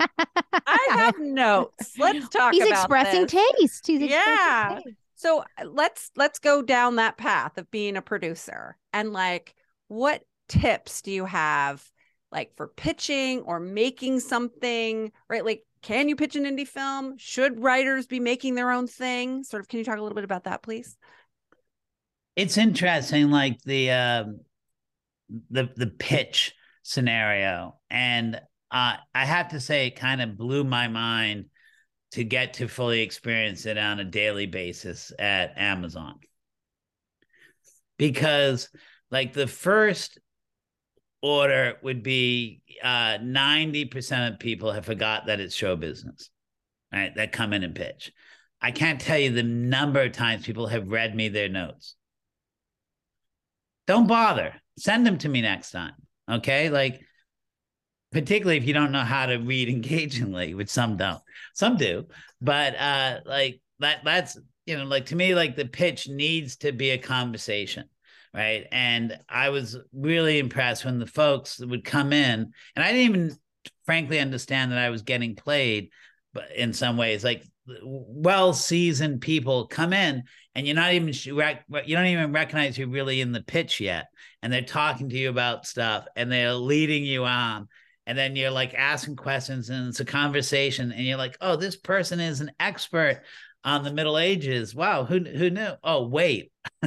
I <laughs> have notes. Let's talk. He's expressing this. taste. He's yeah. Taste. So uh, let's let's go down that path of being a producer and like what tips do you have like for pitching or making something, right? Like, can you pitch an indie film? Should writers be making their own thing? Sort of, can you talk a little bit about that, please? It's interesting, like the uh, the the pitch scenario, and uh, I have to say, it kind of blew my mind to get to fully experience it on a daily basis at Amazon because like the first order would be uh, 90% of people have forgot that it's show business, right? That come in and pitch. I can't tell you the number of times people have read me their notes. Don't bother. Send them to me next time. Okay. Like, particularly if you don't know how to read <laughs> engagingly, which some don't, some do. But uh, like that, that's, you know, like to me, like the pitch needs to be a conversation right? And I was really impressed when the folks would come in, and I didn't even frankly understand that I was getting played, but in some ways, like well seasoned people come in and you're not even you don't even recognize you're really in the pitch yet and they're talking to you about stuff and they're leading you on and then you're like asking questions and it's a conversation and you're like oh this person is an expert on the Middle Ages. Wow, who who knew? Oh, wait, <laughs>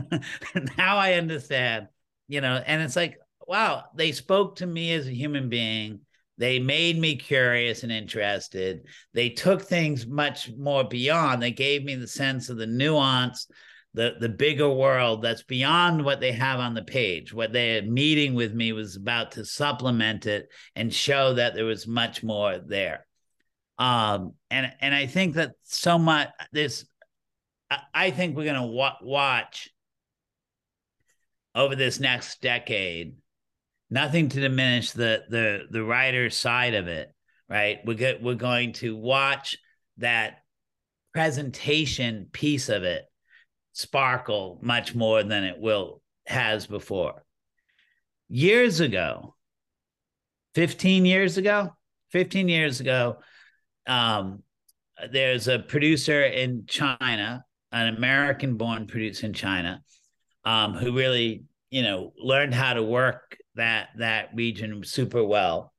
now I understand. You know, and it's like, wow, they spoke to me as a human being. They made me curious and interested. They took things much more beyond. They gave me the sense of the nuance, the the bigger world that's beyond what they have on the page. What their meeting with me was about to supplement it and show that there was much more there um and and i think that so much this i think we're to wa- watch over this next decade nothing to diminish the the the writer side of it right we're go- we're going to watch that presentation piece of it sparkle much more than it will has before. Years ago, 15 years ago, 15 years ago, um, there's a producer in China, an American born producer in China, um, who really, you know, learned how to work that that region super well.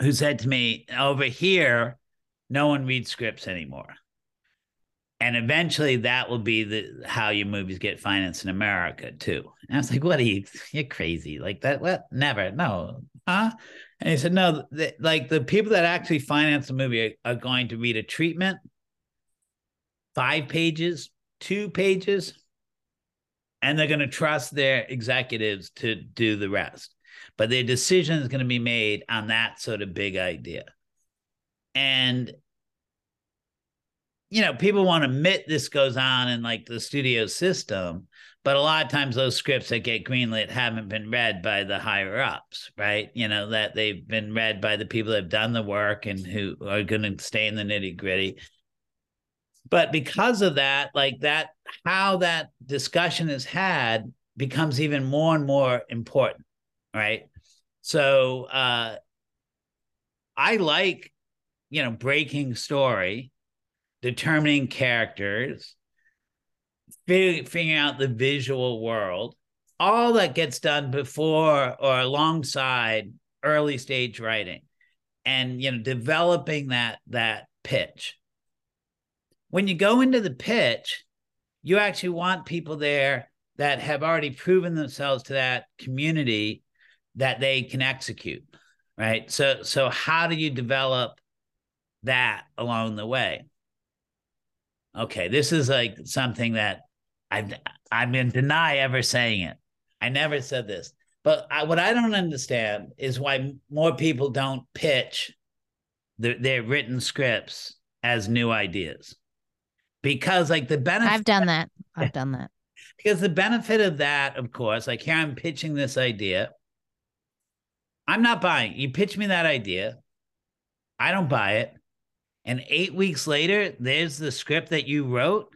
Who said to me, over here, no one reads scripts anymore. And eventually that will be the how your movies get financed in America too. And I was like, what are you you're crazy. Like that, what never, no. Huh? And he said, no, the, like the people that actually finance the movie are, are going to read a treatment, five pages, two pages, and they're going to trust their executives to do the rest. But their decision is going to be made on that sort of big idea. And you know, people want to admit this goes on in like the studio system, but a lot of times those scripts that get greenlit haven't been read by the higher ups, right? You know, that they've been read by the people that have done the work and who are going to stay in the nitty gritty. But because of that, like that, how that discussion is had becomes even more and more important, right? So uh, I like, you know, breaking story determining characters, figuring out the visual world, all that gets done before or alongside early stage writing and you know developing that that pitch when you go into the pitch you actually want people there that have already proven themselves to that community that they can execute right so so how do you develop that along the way okay, this is like something that I've I'm in deny ever saying it. I never said this. But I, what I don't understand is why more people don't pitch the, their written scripts as new ideas. Because like the benefit I've done that. I've done that. <laughs> Because the benefit of that, of course, like here I'm pitching this idea. I'm not buying. You pitch me that idea. I don't buy it and eight weeks later, there's the script that you wrote.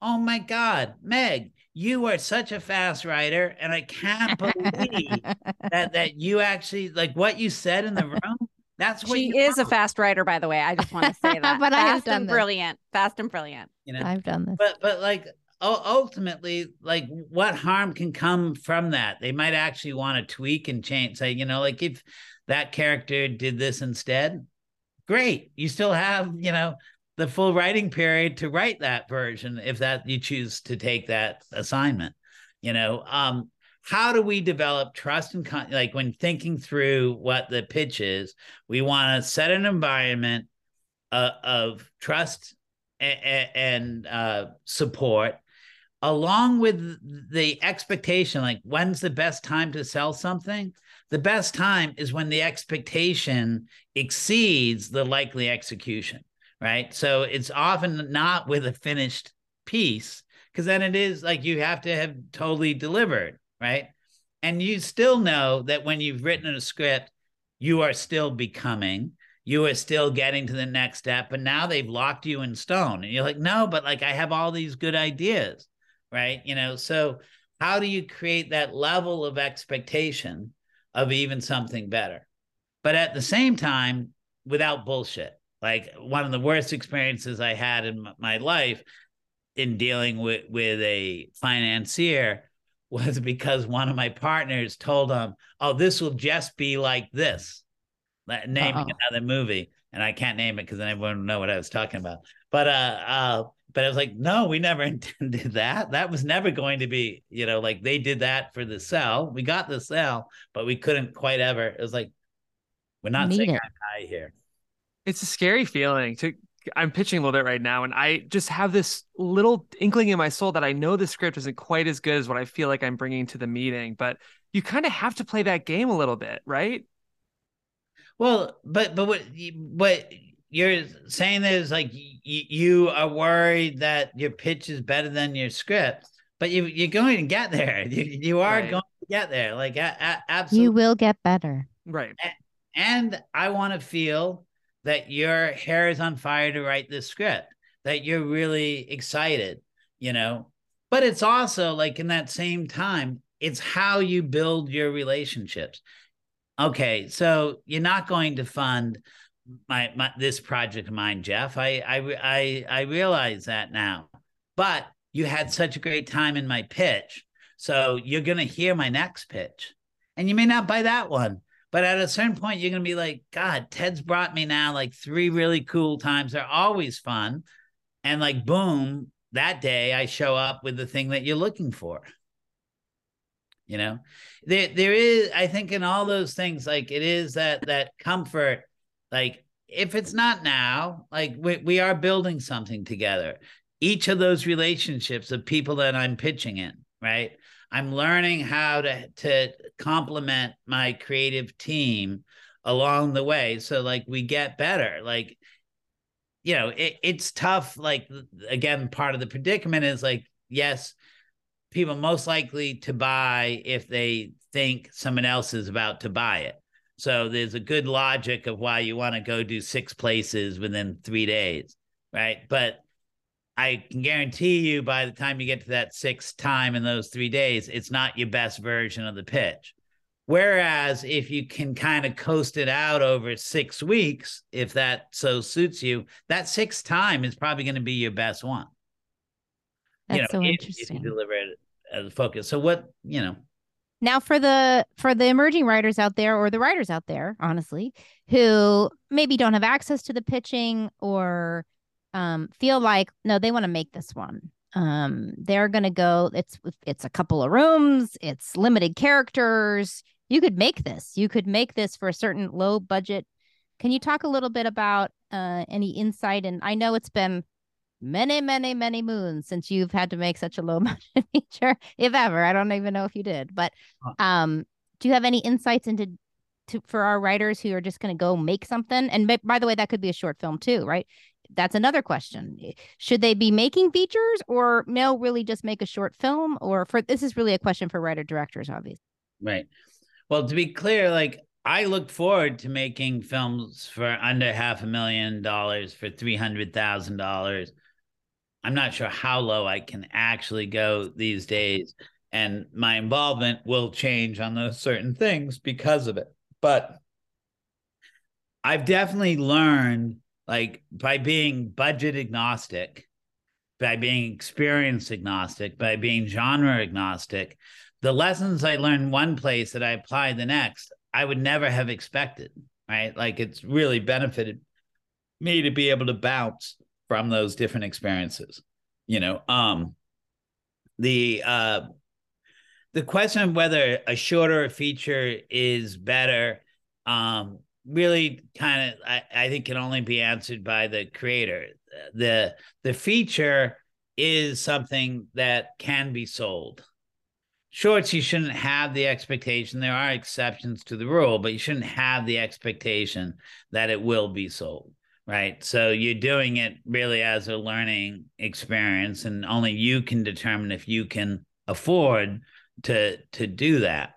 Oh my God, Meg, you are such a fast writer, and I can't believe <laughs> that that you actually like what you said in the room. That's what she is wrote. a fast writer, by the way. I just want to say <laughs> that. but fast I have done and this. brilliant, fast and brilliant. You know, I've done this. But but like ultimately, like what harm can come from that? They might actually want to tweak and change. Say, you know, like if that character did this instead, great. You still have, you know, the full writing period to write that version if that you choose to take that assignment. You know, um, how do we develop trust and con- like when thinking through what the pitch is, we want to set an environment uh, of trust and, and uh, support along with the expectation like when's the best time to sell something the best time is when the expectation exceeds the likely execution, right? So it's often not with a finished piece because then it is like you have to have totally delivered, right? And you still know that when you've written a script, you are still becoming, you are still getting to the next step, but now they've locked you in stone. And you're like, no, but like I have all these good ideas, right? You know, so how do you create that level of expectation of even something better. But at the same time, without bullshit. Like one of the worst experiences I had in my life in dealing with, with a financier was because one of my partners told him, Oh, this will just be like this, naming Uh-oh. another movie. And I can't name it because then everyone will know what I was talking about. But uh, uh, but I was like, no, we never <laughs> intended that. That was never going to be, you know, like they did that for the sell. We got the sell, but we couldn't quite ever. It was like, we're not Need saying it. high here. It's a scary feeling to. I'm pitching a little bit right now, and I just have this little inkling in my soul that I know the script isn't quite as good as what I feel like I'm bringing to the meeting. But you kind of have to play that game a little bit, right? Well, but but what what you're saying is like y- you are worried that your pitch is better than your script, but you you're going to get there. You, you are right. going to get there. Like a, a, absolutely, you will get better. Right. And I want to feel that your hair is on fire to write this script. That you're really excited. you know. But it's also like in that same time, it's how you build your relationships. Okay, so you're not going to fund my, my this project of mine, Jeff. I I I I realize that now. But you had such a great time in my pitch. So you're going to hear my next pitch. And you may not buy that one. But at a certain point, you're going to be like, God, Ted's brought me now like three really cool times. They're always fun. And like, boom, that day I show up with the thing that you're looking for. You know, there, there is, I think, in all those things, like it is that, that comfort, like if it's not now, like we, we are building something together. Each of those relationships of people that I'm pitching in, right? I'm learning how to to complement my creative team along the way. So like we get better. Like, you know, it, it's tough. Like again, part of the predicament is like, yes, people most likely to buy if they think someone else is about to buy it. So there's a good logic of why you want to go do six places within three days, right? But I can guarantee you by the time you get to that sixth time in those three days, it's not your best version of the pitch. Whereas if you can kind of coast it out over six weeks, if that so suits you, that sixth time is probably going to be your best one. That's you know, so if, interesting. If you deliver it as a focus. So what, you know, Now for the for the emerging writers out there or the writers out there, honestly, who maybe don't have access to the pitching or um, feel like no, they want to make this one. Um, they're gonna go. It's it's a couple of rooms. It's limited characters. You could make this. You could make this for a certain low budget. Can you talk a little bit about uh, any insight? And I know it's been many, many, many moons since you've had to make such a low <laughs> budget feature, if ever. I don't even know if you did, but um, do you have any insights into to for our writers who are just going to go make something? And by, by the way, that could be a short film too, right? That's another question. Should they be making features or no, really just make a short film? Or for this is really a question for writer directors, obviously. Right. Well, to be clear, like I look forward to making films for under half a million dollars for three hundred thousand dollars. I'm not sure how low I can actually go these days, and my involvement will change on those certain things because of it. But I've definitely learned, like by being budget agnostic, by being experience agnostic, by being genre agnostic, the lessons I learned one place that I apply the next, I would never have expected, right? Like it's really benefited me to be able to bounce from those different experiences. You know, um the uh the question of whether a shorter feature is better um really kind of I, I think can only be answered by the creator. The the feature is something that can be sold. Shorts you shouldn't have the expectation. There are exceptions to the rule but you shouldn't have the expectation that it will be sold right? So you're doing it really as a learning experience and only you can determine if you can afford to to do that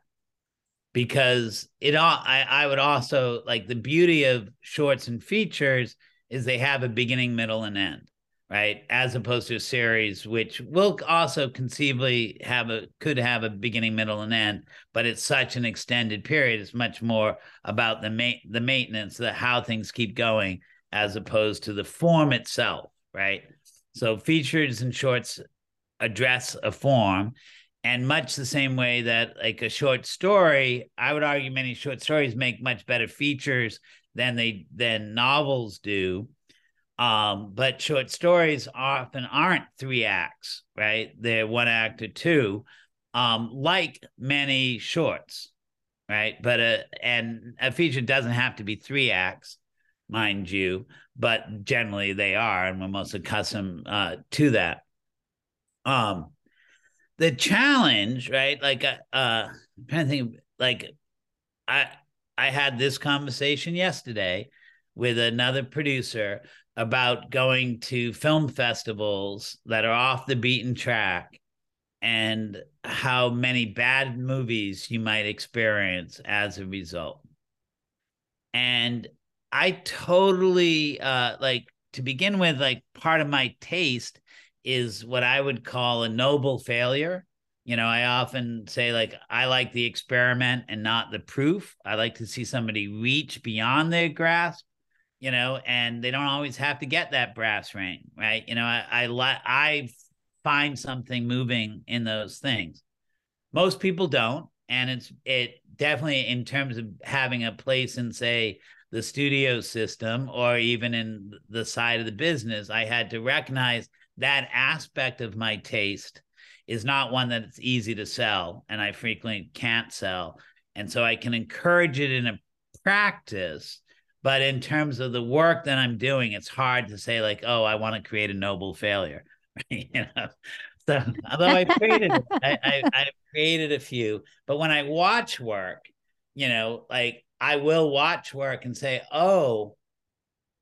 because it all I, I would also like the beauty of shorts and features is they have a beginning middle and end right? As opposed to a series which will also conceivably have a could have a beginning middle and end but it's such an extended period it's much more about the ma- the maintenance the how things keep going as opposed to the form itself right? So features and shorts address a form and much the same way that like a short story i would argue many short stories make much better features than they than novels do um, but short stories often aren't three acts, right? They're one act or two, um, like many shorts, right? But a and a feature doesn't have to be three acts, mind you, but generally they are, and we're most accustomed uh, to that. Um, the challenge, right? Like, uh, uh I'm trying to think, like, I I had this conversation yesterday with another producer about going to film festivals that are off the beaten track and how many bad movies you might experience as a result. And I totally uh like to begin with like part of my taste is what I would call a noble failure. You know, I often say, like, I like the experiment and not the proof. I like to see somebody reach beyond their grasp, you know, and they don't always have to get that brass ring, right? You know, I, I I find something moving in those things. Most people don't. And it's, it definitely in terms of having a place in, say, the studio system or even in the side of the business, I had to recognize that aspect of my taste is not one that's easy to sell and I frequently can't sell. And so I can encourage it in a practice, but in terms of the work that I'm doing, it's hard to say like, oh, I want to create a noble failure. <laughs> you know. So although I created I, I I've created a few, but when I watch work, you know, like I will watch work and say, oh,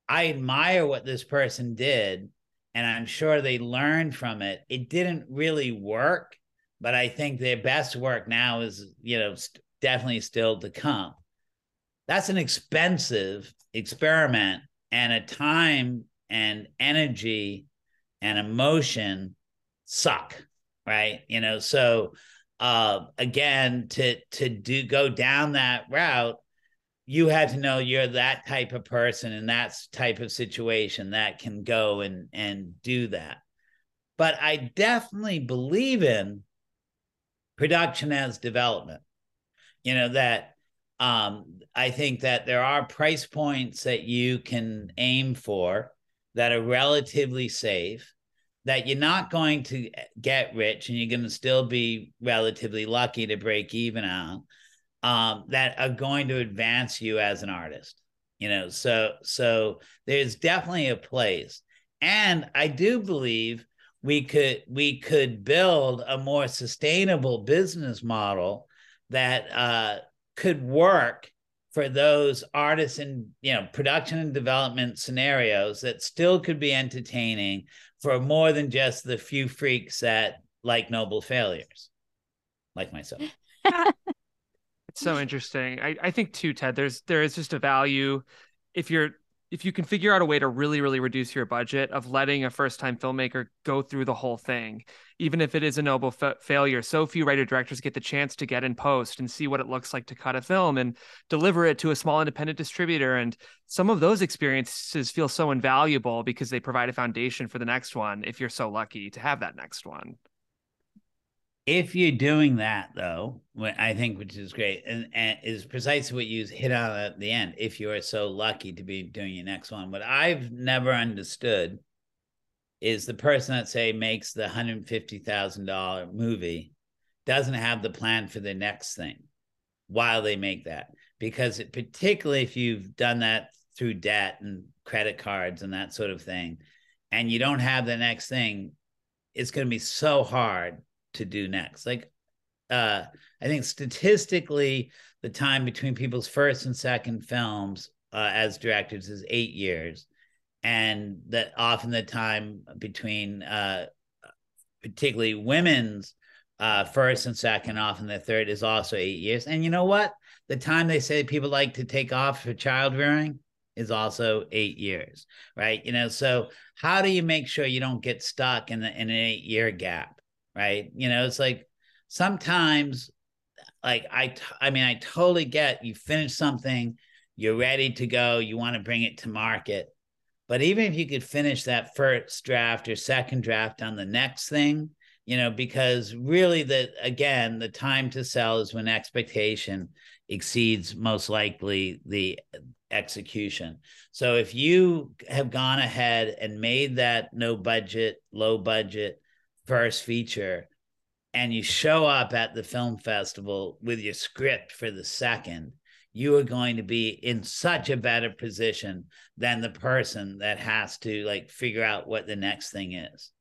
I admire what this person did and I'm sure they learned from it. It didn't really work, but I think their best work now is, you know, st- definitely still to come. That's an expensive experiment and a time and energy and emotion suck, right? You know, so uh again to to do go down that route you had to know you're that type of person in that type of situation that can go and and do that. But i definitely believe in production as development. You know that um i think that there are price points that you can aim for that are relatively safe that you're not going to get rich and you're going to still be relatively lucky to break even on um, that are going to advance you as an artist. You know, so so there's definitely a place, and I do believe we could we could build a more sustainable business model that uh, could work for those artists in you know production and development scenarios that still could be entertaining for more than just the few freaks that like noble failures like myself <laughs> so interesting. I, I think too, Ted, there's there is just a value if you're if you can figure out a way to really, really reduce your budget of letting a first time filmmaker go through the whole thing, even if it is a noble fa- failure. So few writer directors get the chance to get in post and see what it looks like to cut a film and deliver it to a small independent distributor. And some of those experiences feel so invaluable because they provide a foundation for the next one if you're so lucky to have that next one if you're doing that though i think which is great and, and is precisely what you hit on at the end if you are so lucky to be doing your next one. What i've never understood is the person that say makes the $150000 movie doesn't have the plan for the next thing while they make that. Because it, particularly if you've done that through debt and credit cards and that sort of thing and you don't have the next thing it's going to be so hard to do next. Like uh I think statistically the time between people's first and second films uh, as directors is 8 years and that often the time between uh particularly women's uh first and second often the third is also 8 years and you know what the time they say people like to take off for child rearing is also eight years, right? You know, so how do you make sure you don't get stuck in, the, in an eight year gap? Right? You know, it's like sometimes like I I mean I totally get you finish something, you're ready to go, you want to bring it to market. But even if you could finish that first draft or second draft on the next thing, you know, because really the again, the time to sell is when expectation exceeds most likely the execution. So if you have gone ahead and made that no budget, low budget first feature and you show up at the film festival with your script for the second, you are going to be in such a better position than the person that has to like figure out what the next thing is.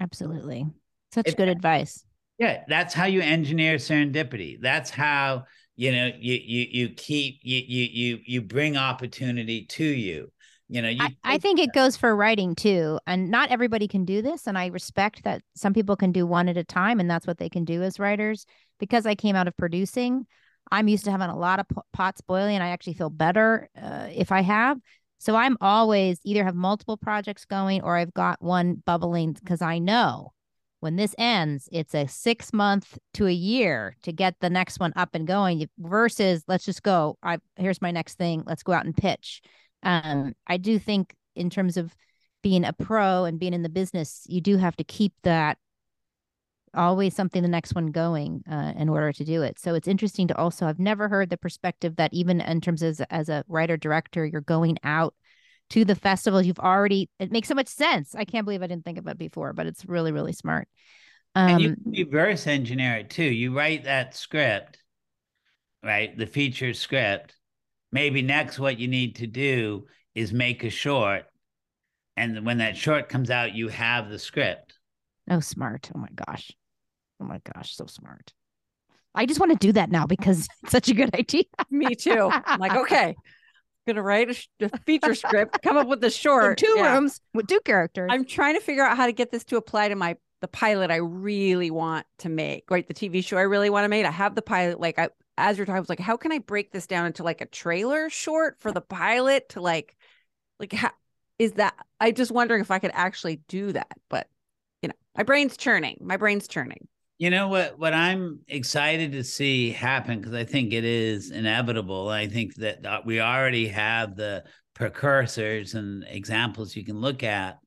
Absolutely. Such if, good advice. Yeah, that's how you engineer serendipity. That's how you know you you you keep you you you you bring opportunity to you you know you I, I, think it goes for writing too and not everybody can do this and i respect that some people can do one at a time and that's what they can do as writers because i came out of producing i'm used to having a lot of pots boiling and i actually feel better uh, if i have So I'm always either have multiple projects going or I've got one bubbling because I know when this ends, it's a six month to a year to get the next one up and going versus let's just go. I here's my next thing. Let's go out and pitch. Um, I do think in terms of being a pro and being in the business, you do have to keep that always something the next one going uh, in order to do it. So it's interesting to also I've never heard the perspective that even in terms of as, as a writer director, you're going out to the festivals. You've already it makes so much sense. I can't believe I didn't think of it before, but it's really really smart. Um, and you reverse engineer it too. You write that script, right? The feature script. Maybe next, what you need to do is make a short, and when that short comes out, you have the script. Oh, smart! Oh my gosh. Oh my gosh, so smart. I just want to do that now because <laughs> it's such a good idea. Me too. I'm like, okay, gonna write a, a feature script, come up with the <laughs> short In two yeah. rooms with two characters. I'm trying to figure out how to get this to apply to my the pilot I really want to make, right? The TV show I really want to make. I have the pilot. Like I, as you're talking, I was like, how can I break this down into like a trailer short for the pilot to like, like how is that? I'm just wondering if I could actually do that, but you know, my brain's churning. My brain's churning. You know what? What I'm excited to see happen because I think it is inevitable. I think that uh, we already have the precursors and examples you can look at,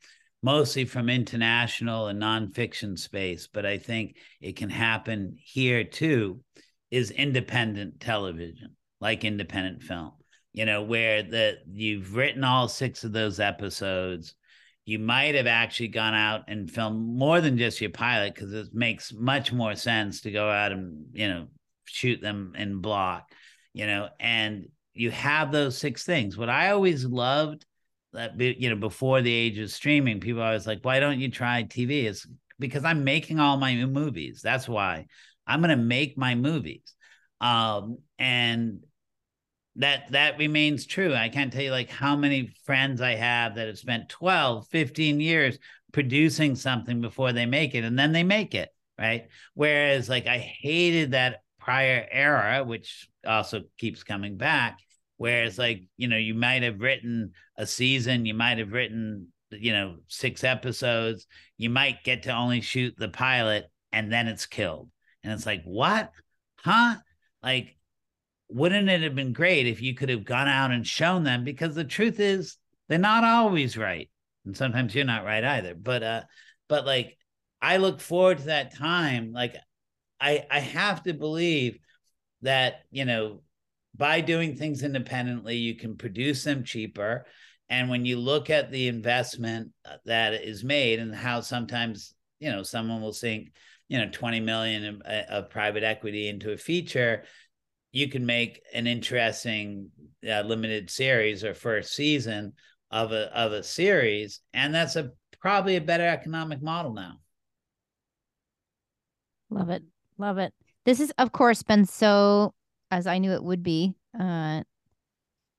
mostly from international and nonfiction space. But I think it can happen here too. Is independent television like independent film? You know, where the you've written all six of those episodes. You might have actually gone out and filmed more than just your pilot because it makes much more sense to go out and you know shoot them in block you know and you have those six things. What i always loved uh, that you know before the age of streaming people always like why don't you try tv it's because i'm making all my movies. That's why i'm going to make my movies um and that that remains true. I can't tell you like how many friends I have that have spent 12, 15 years producing something before they make it and then they make it, right? Whereas like I hated that prior era which also keeps coming back whereas like, you know, you might have written a season, you might have written you know, 6 episodes, you might get to only shoot the pilot and then it's killed. And it's like, "What? Huh?" Like wouldn't it have been great if you could have gone out and shown them? Because the truth is, they're not always right, and sometimes you're not right either. But uh, but like, I look forward to that time. Like, I I have to believe that you know by doing things independently, you can produce them cheaper. And when you look at the investment uh, that is made and how sometimes, you know, someone will sink, you know, 20 million of, uh, of private equity into a feature, you can make an interesting uh, limited series or first season of a of a series, and that's a probably a better economic model now. Love it, love it. This has, of course, been so as I knew it would be. Uh,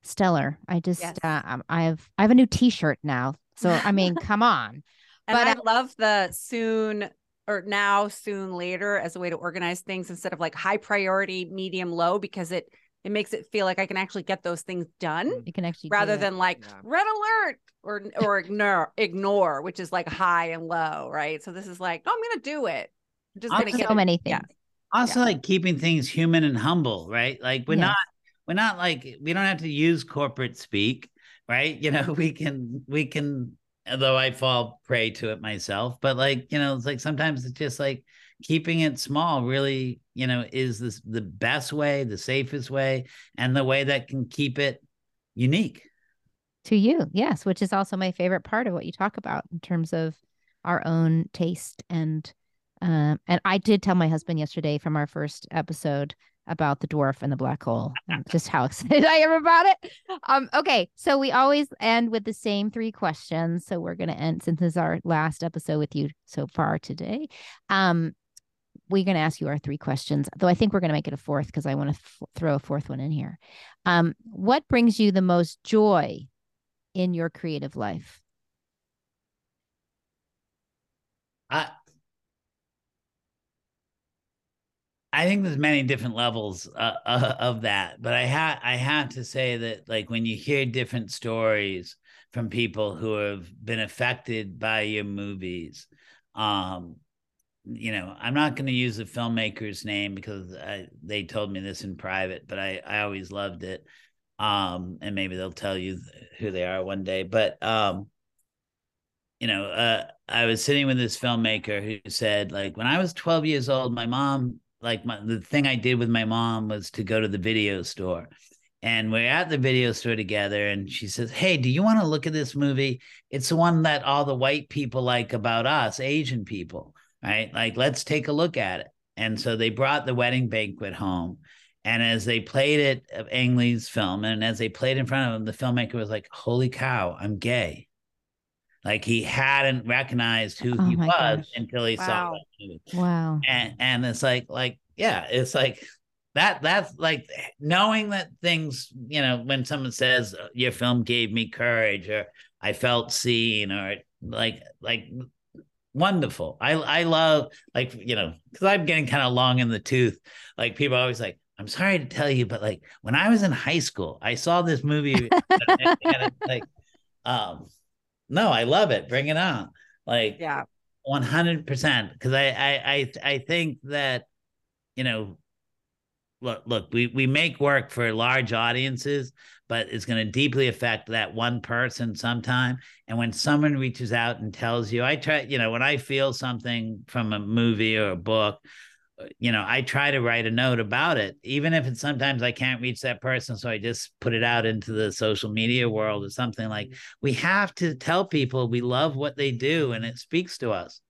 stellar. I just yes. uh, I have I have a new T-shirt now. So I mean, <laughs> come on. And but I love the soon or now, soon, later as a way to organize things instead of like high priority, medium, low, because it it makes it feel like I can actually get those things done. You can actually rather than like yeah. red alert or or ignore ignore, which is like high and low, right? So this is like, oh, I'm gonna do it. I'm just gonna get so it. many things. Yeah. Also, yeah. like keeping things human and humble, right? Like we're yes. not we're not like we don't have to use corporate speak, right? You know, we can we can although I fall prey to it myself. But like, you know, it's like sometimes it's just like keeping it small really, you know, is this the best way, the safest way, and the way that can keep it unique. To you, yes, which is also my favorite part of what you talk about in terms of our own taste and um, and I did tell my husband yesterday from our first episode about the dwarf and the black hole. Just how <laughs> excited I am about it. Um, okay, so we always end with the same three questions. So we're going to end since this is our last episode with you so far today. Um, we're going to ask you our three questions, though I think we're going to make it a fourth because I want to f- throw a fourth one in here. Um, what brings you the most joy in your creative life? I I think there's many different levels uh, <laughs> uh, of that, but I had I have to say that like when you hear different stories from people who have been affected by your movies, um, you know, I'm not going to use the filmmaker's name because I, they told me this in private, but I I always loved it, um, and maybe they'll tell you who they are one day, but um, you know, uh, I was sitting with this filmmaker who said like when I was 12 years old, my mom like my, the thing I did with my mom was to go to the video store. And we're at the video store together, and she says, Hey, do you want to look at this movie? It's the one that all the white people like about us, Asian people, right? Like, let's take a look at it. And so they brought the wedding banquet home. And as they played it of Ang Lee's film, and as they played in front of him, the filmmaker was like, Holy cow, I'm gay. Like he hadn't recognized who Oh he was gosh. until he saw Wow. that movie Wow. and and it's like like yeah it's like that that's like knowing that things you know when someone says uh, your film gave me courage or i felt seen or like like wonderful i i love like you know because i'm getting kind of long in the tooth like people are always like i'm sorry to tell you but like when i was in high school i saw this movie <laughs> and, and it's like um no i love it bring it on like Yeah. one hundred percent. Because I, I, I, I think that, you know, look, look, we we make work for large audiences, but it's going to deeply affect that one person sometime. And when someone reaches out and tells you, I try, you know, when I feel something from a movie or a book, you know, I try to write a note about it, even if it's sometimes I can't reach that person. So I just put it out into the social media world or something like we have to tell people we love what they do and it speaks to us.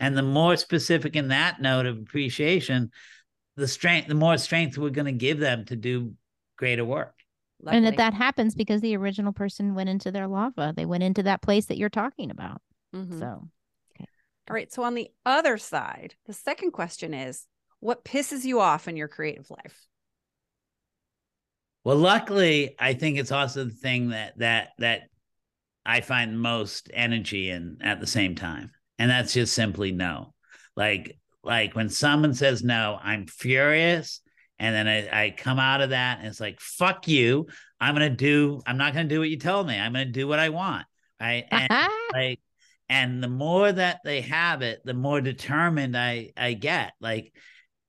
And the more specific in that note of appreciation, the strength, the more strength we're going to give them to do greater work. And Lovely. that that happens because the original person went into their lava. They went into that place that you're talking about. Mhm. So All right. So on the other side, the second question is what pisses you off in your creative life? Well, luckily, I think it's also the thing that that that I find most energy in at the same time, and that's just simply no. Like like when someone says no, I'm furious, and then I, I come out of that, and it's like fuck you. I'm gonna do. I'm not gonna do what you told me. I'm gonna do what I want. Right. And <laughs> like and the more that they have it the more determined i i get. Like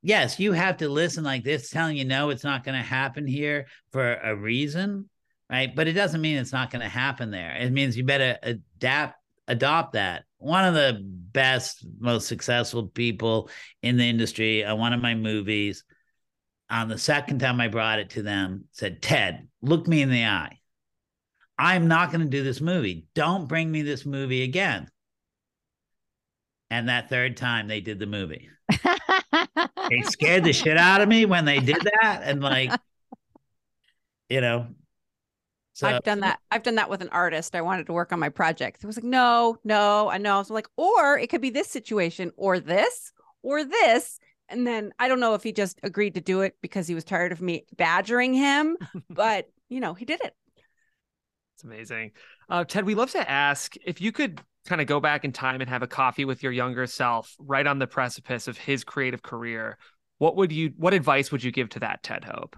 yes you have to listen like this telling you no it's not going to happen here for a reason right? But it doesn't mean it's not going to happen there. It means you better adapt adopt that. One of the best most successful people in the industry on one of my movies on the second time i brought it to them said ted look me in the eye I'm not going to do this movie. Don't bring me this movie again. And that third time they did the movie. <laughs> They scared the shit out of me when they did that. And like, you know, so I've done that. I've done that with an artist. I wanted to work on my project. It was like, no, no, I know. So I'm like, or it could be this situation, or this, or this. And then I don't know if he just agreed to do it because he was tired of me badgering him, <laughs> but you know, he did it. It's amazing. Uh, Ted, we love to ask if you could kind of go back in time and have a coffee with your younger self right on the precipice of his creative career. What would you, what advice would you give to that Ted Hope?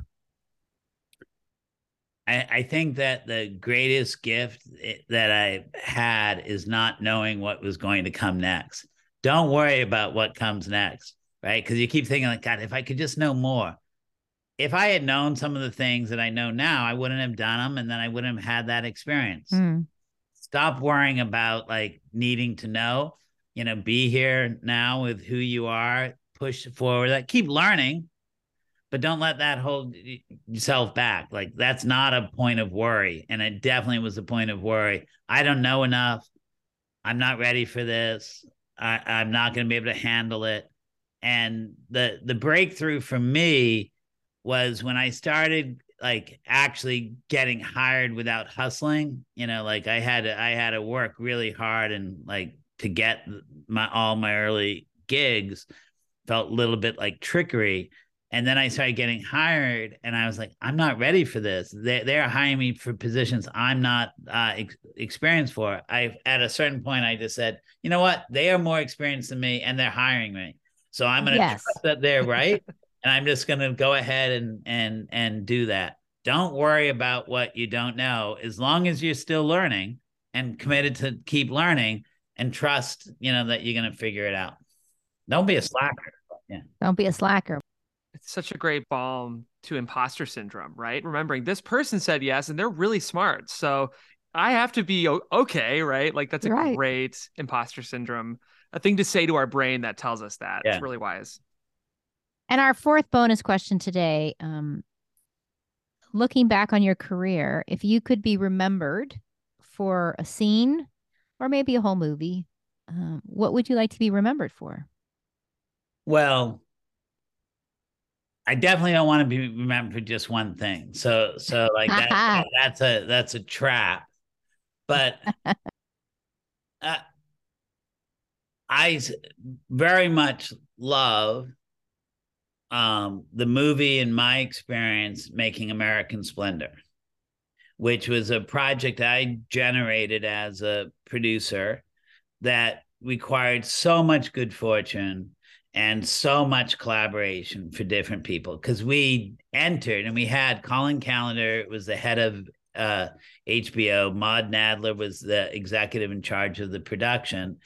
I, I think that the greatest gift that I had is not knowing what was going to come next. Don't worry about what comes next, right? Because you keep thinking, like, God, if I could just know more. If I had known some of the things that I know now, I wouldn't have done them, and then I wouldn't have had that experience. Mm. Stop worrying about like needing to know. You know, be here now with who you are. Push forward. Like, keep learning, but don't let that hold yourself back. Like that's not a point of worry. And it definitely was a point of worry. I don't know enough. I'm not ready for this. I, I'm not going to be able to handle it. And the the breakthrough for me was when I started like actually getting hired without hustling. You know, like I had to, I had to work really hard and like to get my all my early gigs felt a little bit like trickery. And then I started getting hired, and I was like, I'm not ready for this. They they're hiring me for positions I'm not uh, ex- experienced for. I at a certain point, I just said, you know what? They are more experienced than me, and they're hiring me. So I'm going to Yes. trust that they're right, <laughs> and I'm just going to go ahead and and and do that. Don't worry about what you don't know as long as you're still learning and committed to keep learning and trust, you know, that you're going to figure it out. Don't be a slacker. Yeah. Don't be a slacker. It's such a great balm to imposter syndrome, right? Remembering this person said yes and they're really smart. So I have to be okay, right? Like that's a right. great imposter syndrome, a thing to say to our brain that tells us that. Yeah. It's really wise. And our fourth bonus question today um, looking back on your career, if you could be remembered for a scene or maybe a whole movie, um, what would you like to be remembered for? Well, I definitely don't want to be remembered for just one thing. So, so like that, <laughs> that's a that's a trap. But uh, <laughs> I very much love um, the movie, in my experience, making American Splendor, which was a project I generated as a producer that required so much good fortune and so much collaboration for different people because we entered and we had Colin Callender was the head of uh, HBO. Maud Nadler was the executive in charge of the production,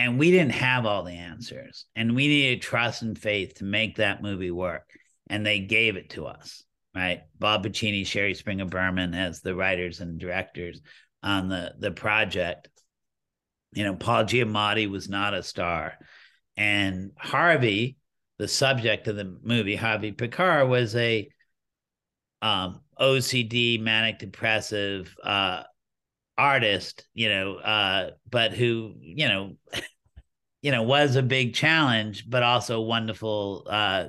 and we didn't have all the answers. And we needed trust and faith to make that movie work. And they gave it to us right? Bob Pulcini, shari springer berman as the writers and directors on the the project. You know paul giamatti was not a star. And harvey the subject of the movie harvey pekar was a um, ocd manic depressive uh, artist, you know, uh, but who, you know, <laughs> you know, was a big challenge, but also wonderful uh,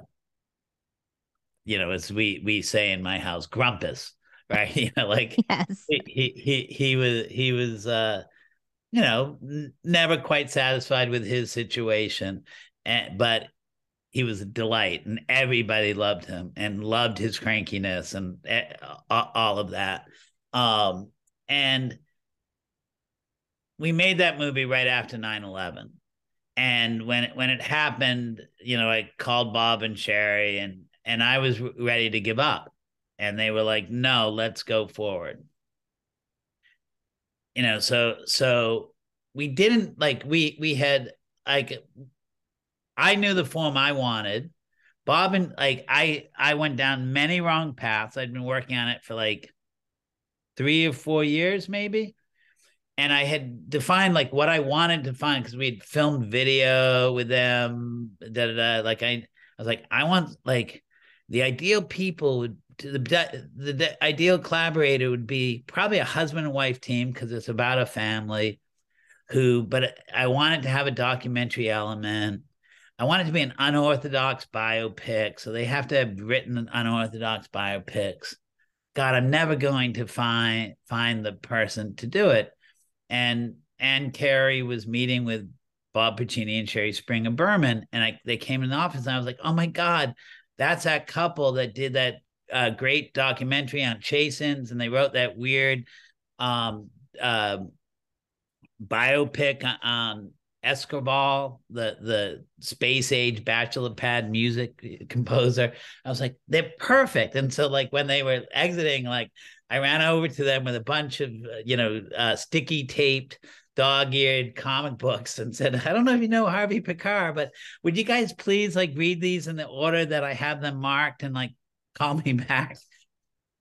you know, as we we say in my house, grumpus, <laughs> right? you know, like yes. he, he he was he was uh you know, n- never quite satisfied with his situation, and but he was a delight and everybody loved him and loved his crankiness and uh, all of that um and we made that movie right after 9-11 and when it when it happened you know i called bob and shari and and i was ready to give up. And they were like no let's go forward. You know so so we didn't like we we had like i knew the form i wanted. Bob and like i i went down many wrong paths. I'd been working on it for like three or four years maybe and I had defined like what I wanted to find because we had filmed video with them. Da, da, da. Like I, I was like, I want like the ideal people would the, the, the ideal collaborator would be probably a husband and wife team because it's about a family who but I wanted to have a documentary element. I want it to be an unorthodox biopic, so they have to have written an unorthodox biopics. God, I'm never going to find find the person to do it and Anne Carey was meeting with Bob Pulcini and Shari Springer Berman, and I they came in the office, and I was like, "Oh my god, that's that couple that did that uh, great documentary on Chasen's, and they wrote that weird um, uh, biopic on Esquivel, the the space age bachelor pad music composer. I was like, they're perfect. And so, like when they were exiting, like I ran over to them with a bunch of, uh, you know, uh, sticky taped, dog eared comic books and said, I don't know if you know Harvey Pekar, but would you guys please like read these in the order that I have them marked and like call me <laughs> back?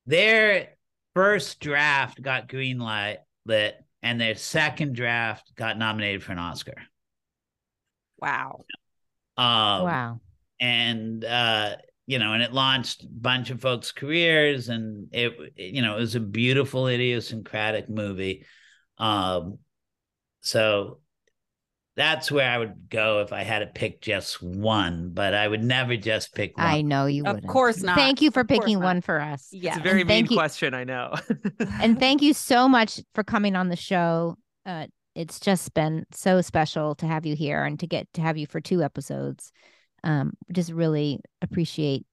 Their first draft got green light lit and their second draft got nominated for an Oscar. Wow. Um, wow. And uh, you know, and it launched a bunch of folks' careers, and it, you know, it was a beautiful, idiosyncratic movie. Um, so that's where I would go if I had to pick just one, but I would never just pick one. I know you would. Of course not. Thank you for picking one for us. Yeah. It's a very mean you, question, I know. <laughs> and thank you so much for coming on the show. Uh, it's just been so special to have you here and to get to have you for two episodes um, just really appreciate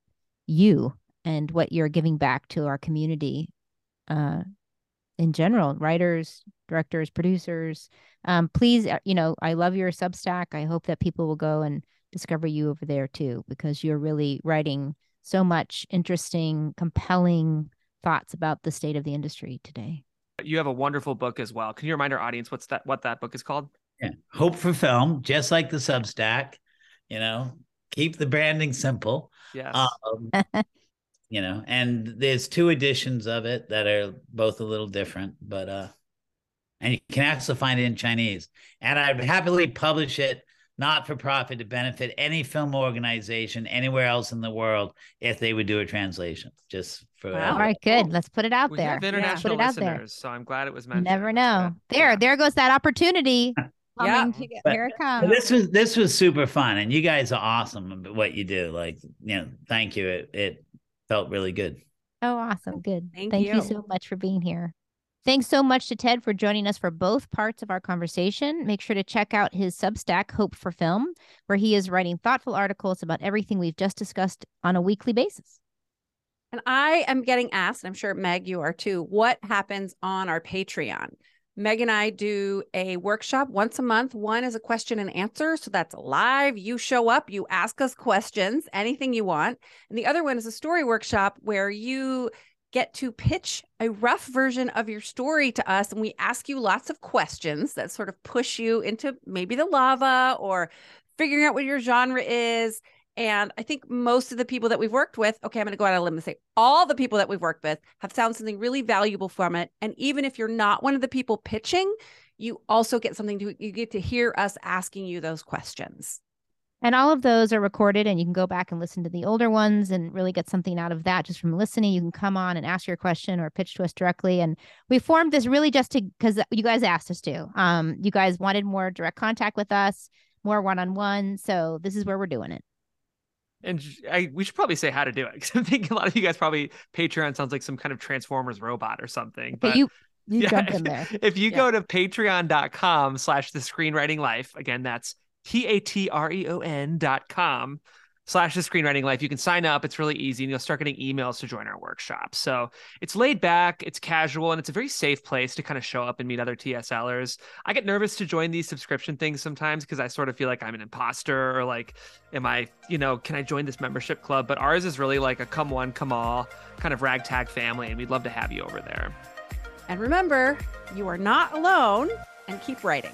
you and what you're giving back to our community uh, in general writers directors producers um, please uh, you know i love your substack i hope that people will go and discover you over there too, because you're really writing so much interesting, compelling thoughts about the state of the industry today. You have a wonderful book as well. Can you remind our audience what's that what that book is called? Yeah. Hope for film, just like the Substack, you know, keep the branding simple. Yes. Um, <laughs> you know, and there's two editions of it that are both a little different, but uh and you can also find it in Chinese. And I'd happily publish it not for profit to benefit any film organization anywhere else in the world if they would do a translation. Just for Wow. All right, good. Let's put it out we there. have international Put it out there. listeners, so I'm glad it was mentioned. never know. good. There, Yeah. there goes that opportunity. <laughs> Yeah. Coming to- But- here it But comes. this was this was super fun, and you guys are awesome what you do. Like, you know, thank you. It it felt really good. Oh, awesome. Good. Thank you. you. so much for being here. Thanks so much to Ted for joining us for both parts of our conversation. Make sure to check out his Substack, Hope for Film, where he is writing thoughtful articles about everything we've just discussed on a weekly basis. And I am getting asked, I'm sure Meg, you are too, what happens on our Patreon? Meg and I do a workshop once a month. One is a question and answer. So that's live. You show up, you ask us questions, anything you want. And the other one is a story workshop where you get to pitch a rough version of your story to us. And we ask you lots of questions that sort of push you into maybe the lava or figuring out what your genre is. And I think most of the people that we've worked with, okay, I'm going to go out on a limb and say all the people that we've worked with have found something really valuable from it. And even if you're not one of the people pitching, you also get something to, you get to hear us asking you those questions. And all of those are recorded, and you can go back and listen to the older ones and really get something out of that just from listening. You can come on and ask your question or pitch to us directly. And we formed this really just to because you guys asked us to. Um, you guys wanted more direct contact with us, more one on one. So this is where we're doing it. And I, we should probably say how to do it because <laughs> I'm thinking a lot of you guys probably Patreon sounds like some kind of Transformers robot or something. But But you you yeah, jumped in <laughs> there. If you Yeah. go to patreon.com slash the screenwriting life, again, that's P-A-T-R-E-O-N dot com slash the screenwriting life. You can sign up. It's really easy and you'll start getting emails to join our workshop. So it's laid back, it's casual, and it's a very safe place to kind of show up and meet other TSLers. I get nervous to join these subscription things sometimes because I sort of feel like I'm an imposter or like, am I, you know, can I join this membership club? But ours is really like a come one, come all kind of ragtag family, and we'd love to have you over there. And remember, you are not alone and keep writing.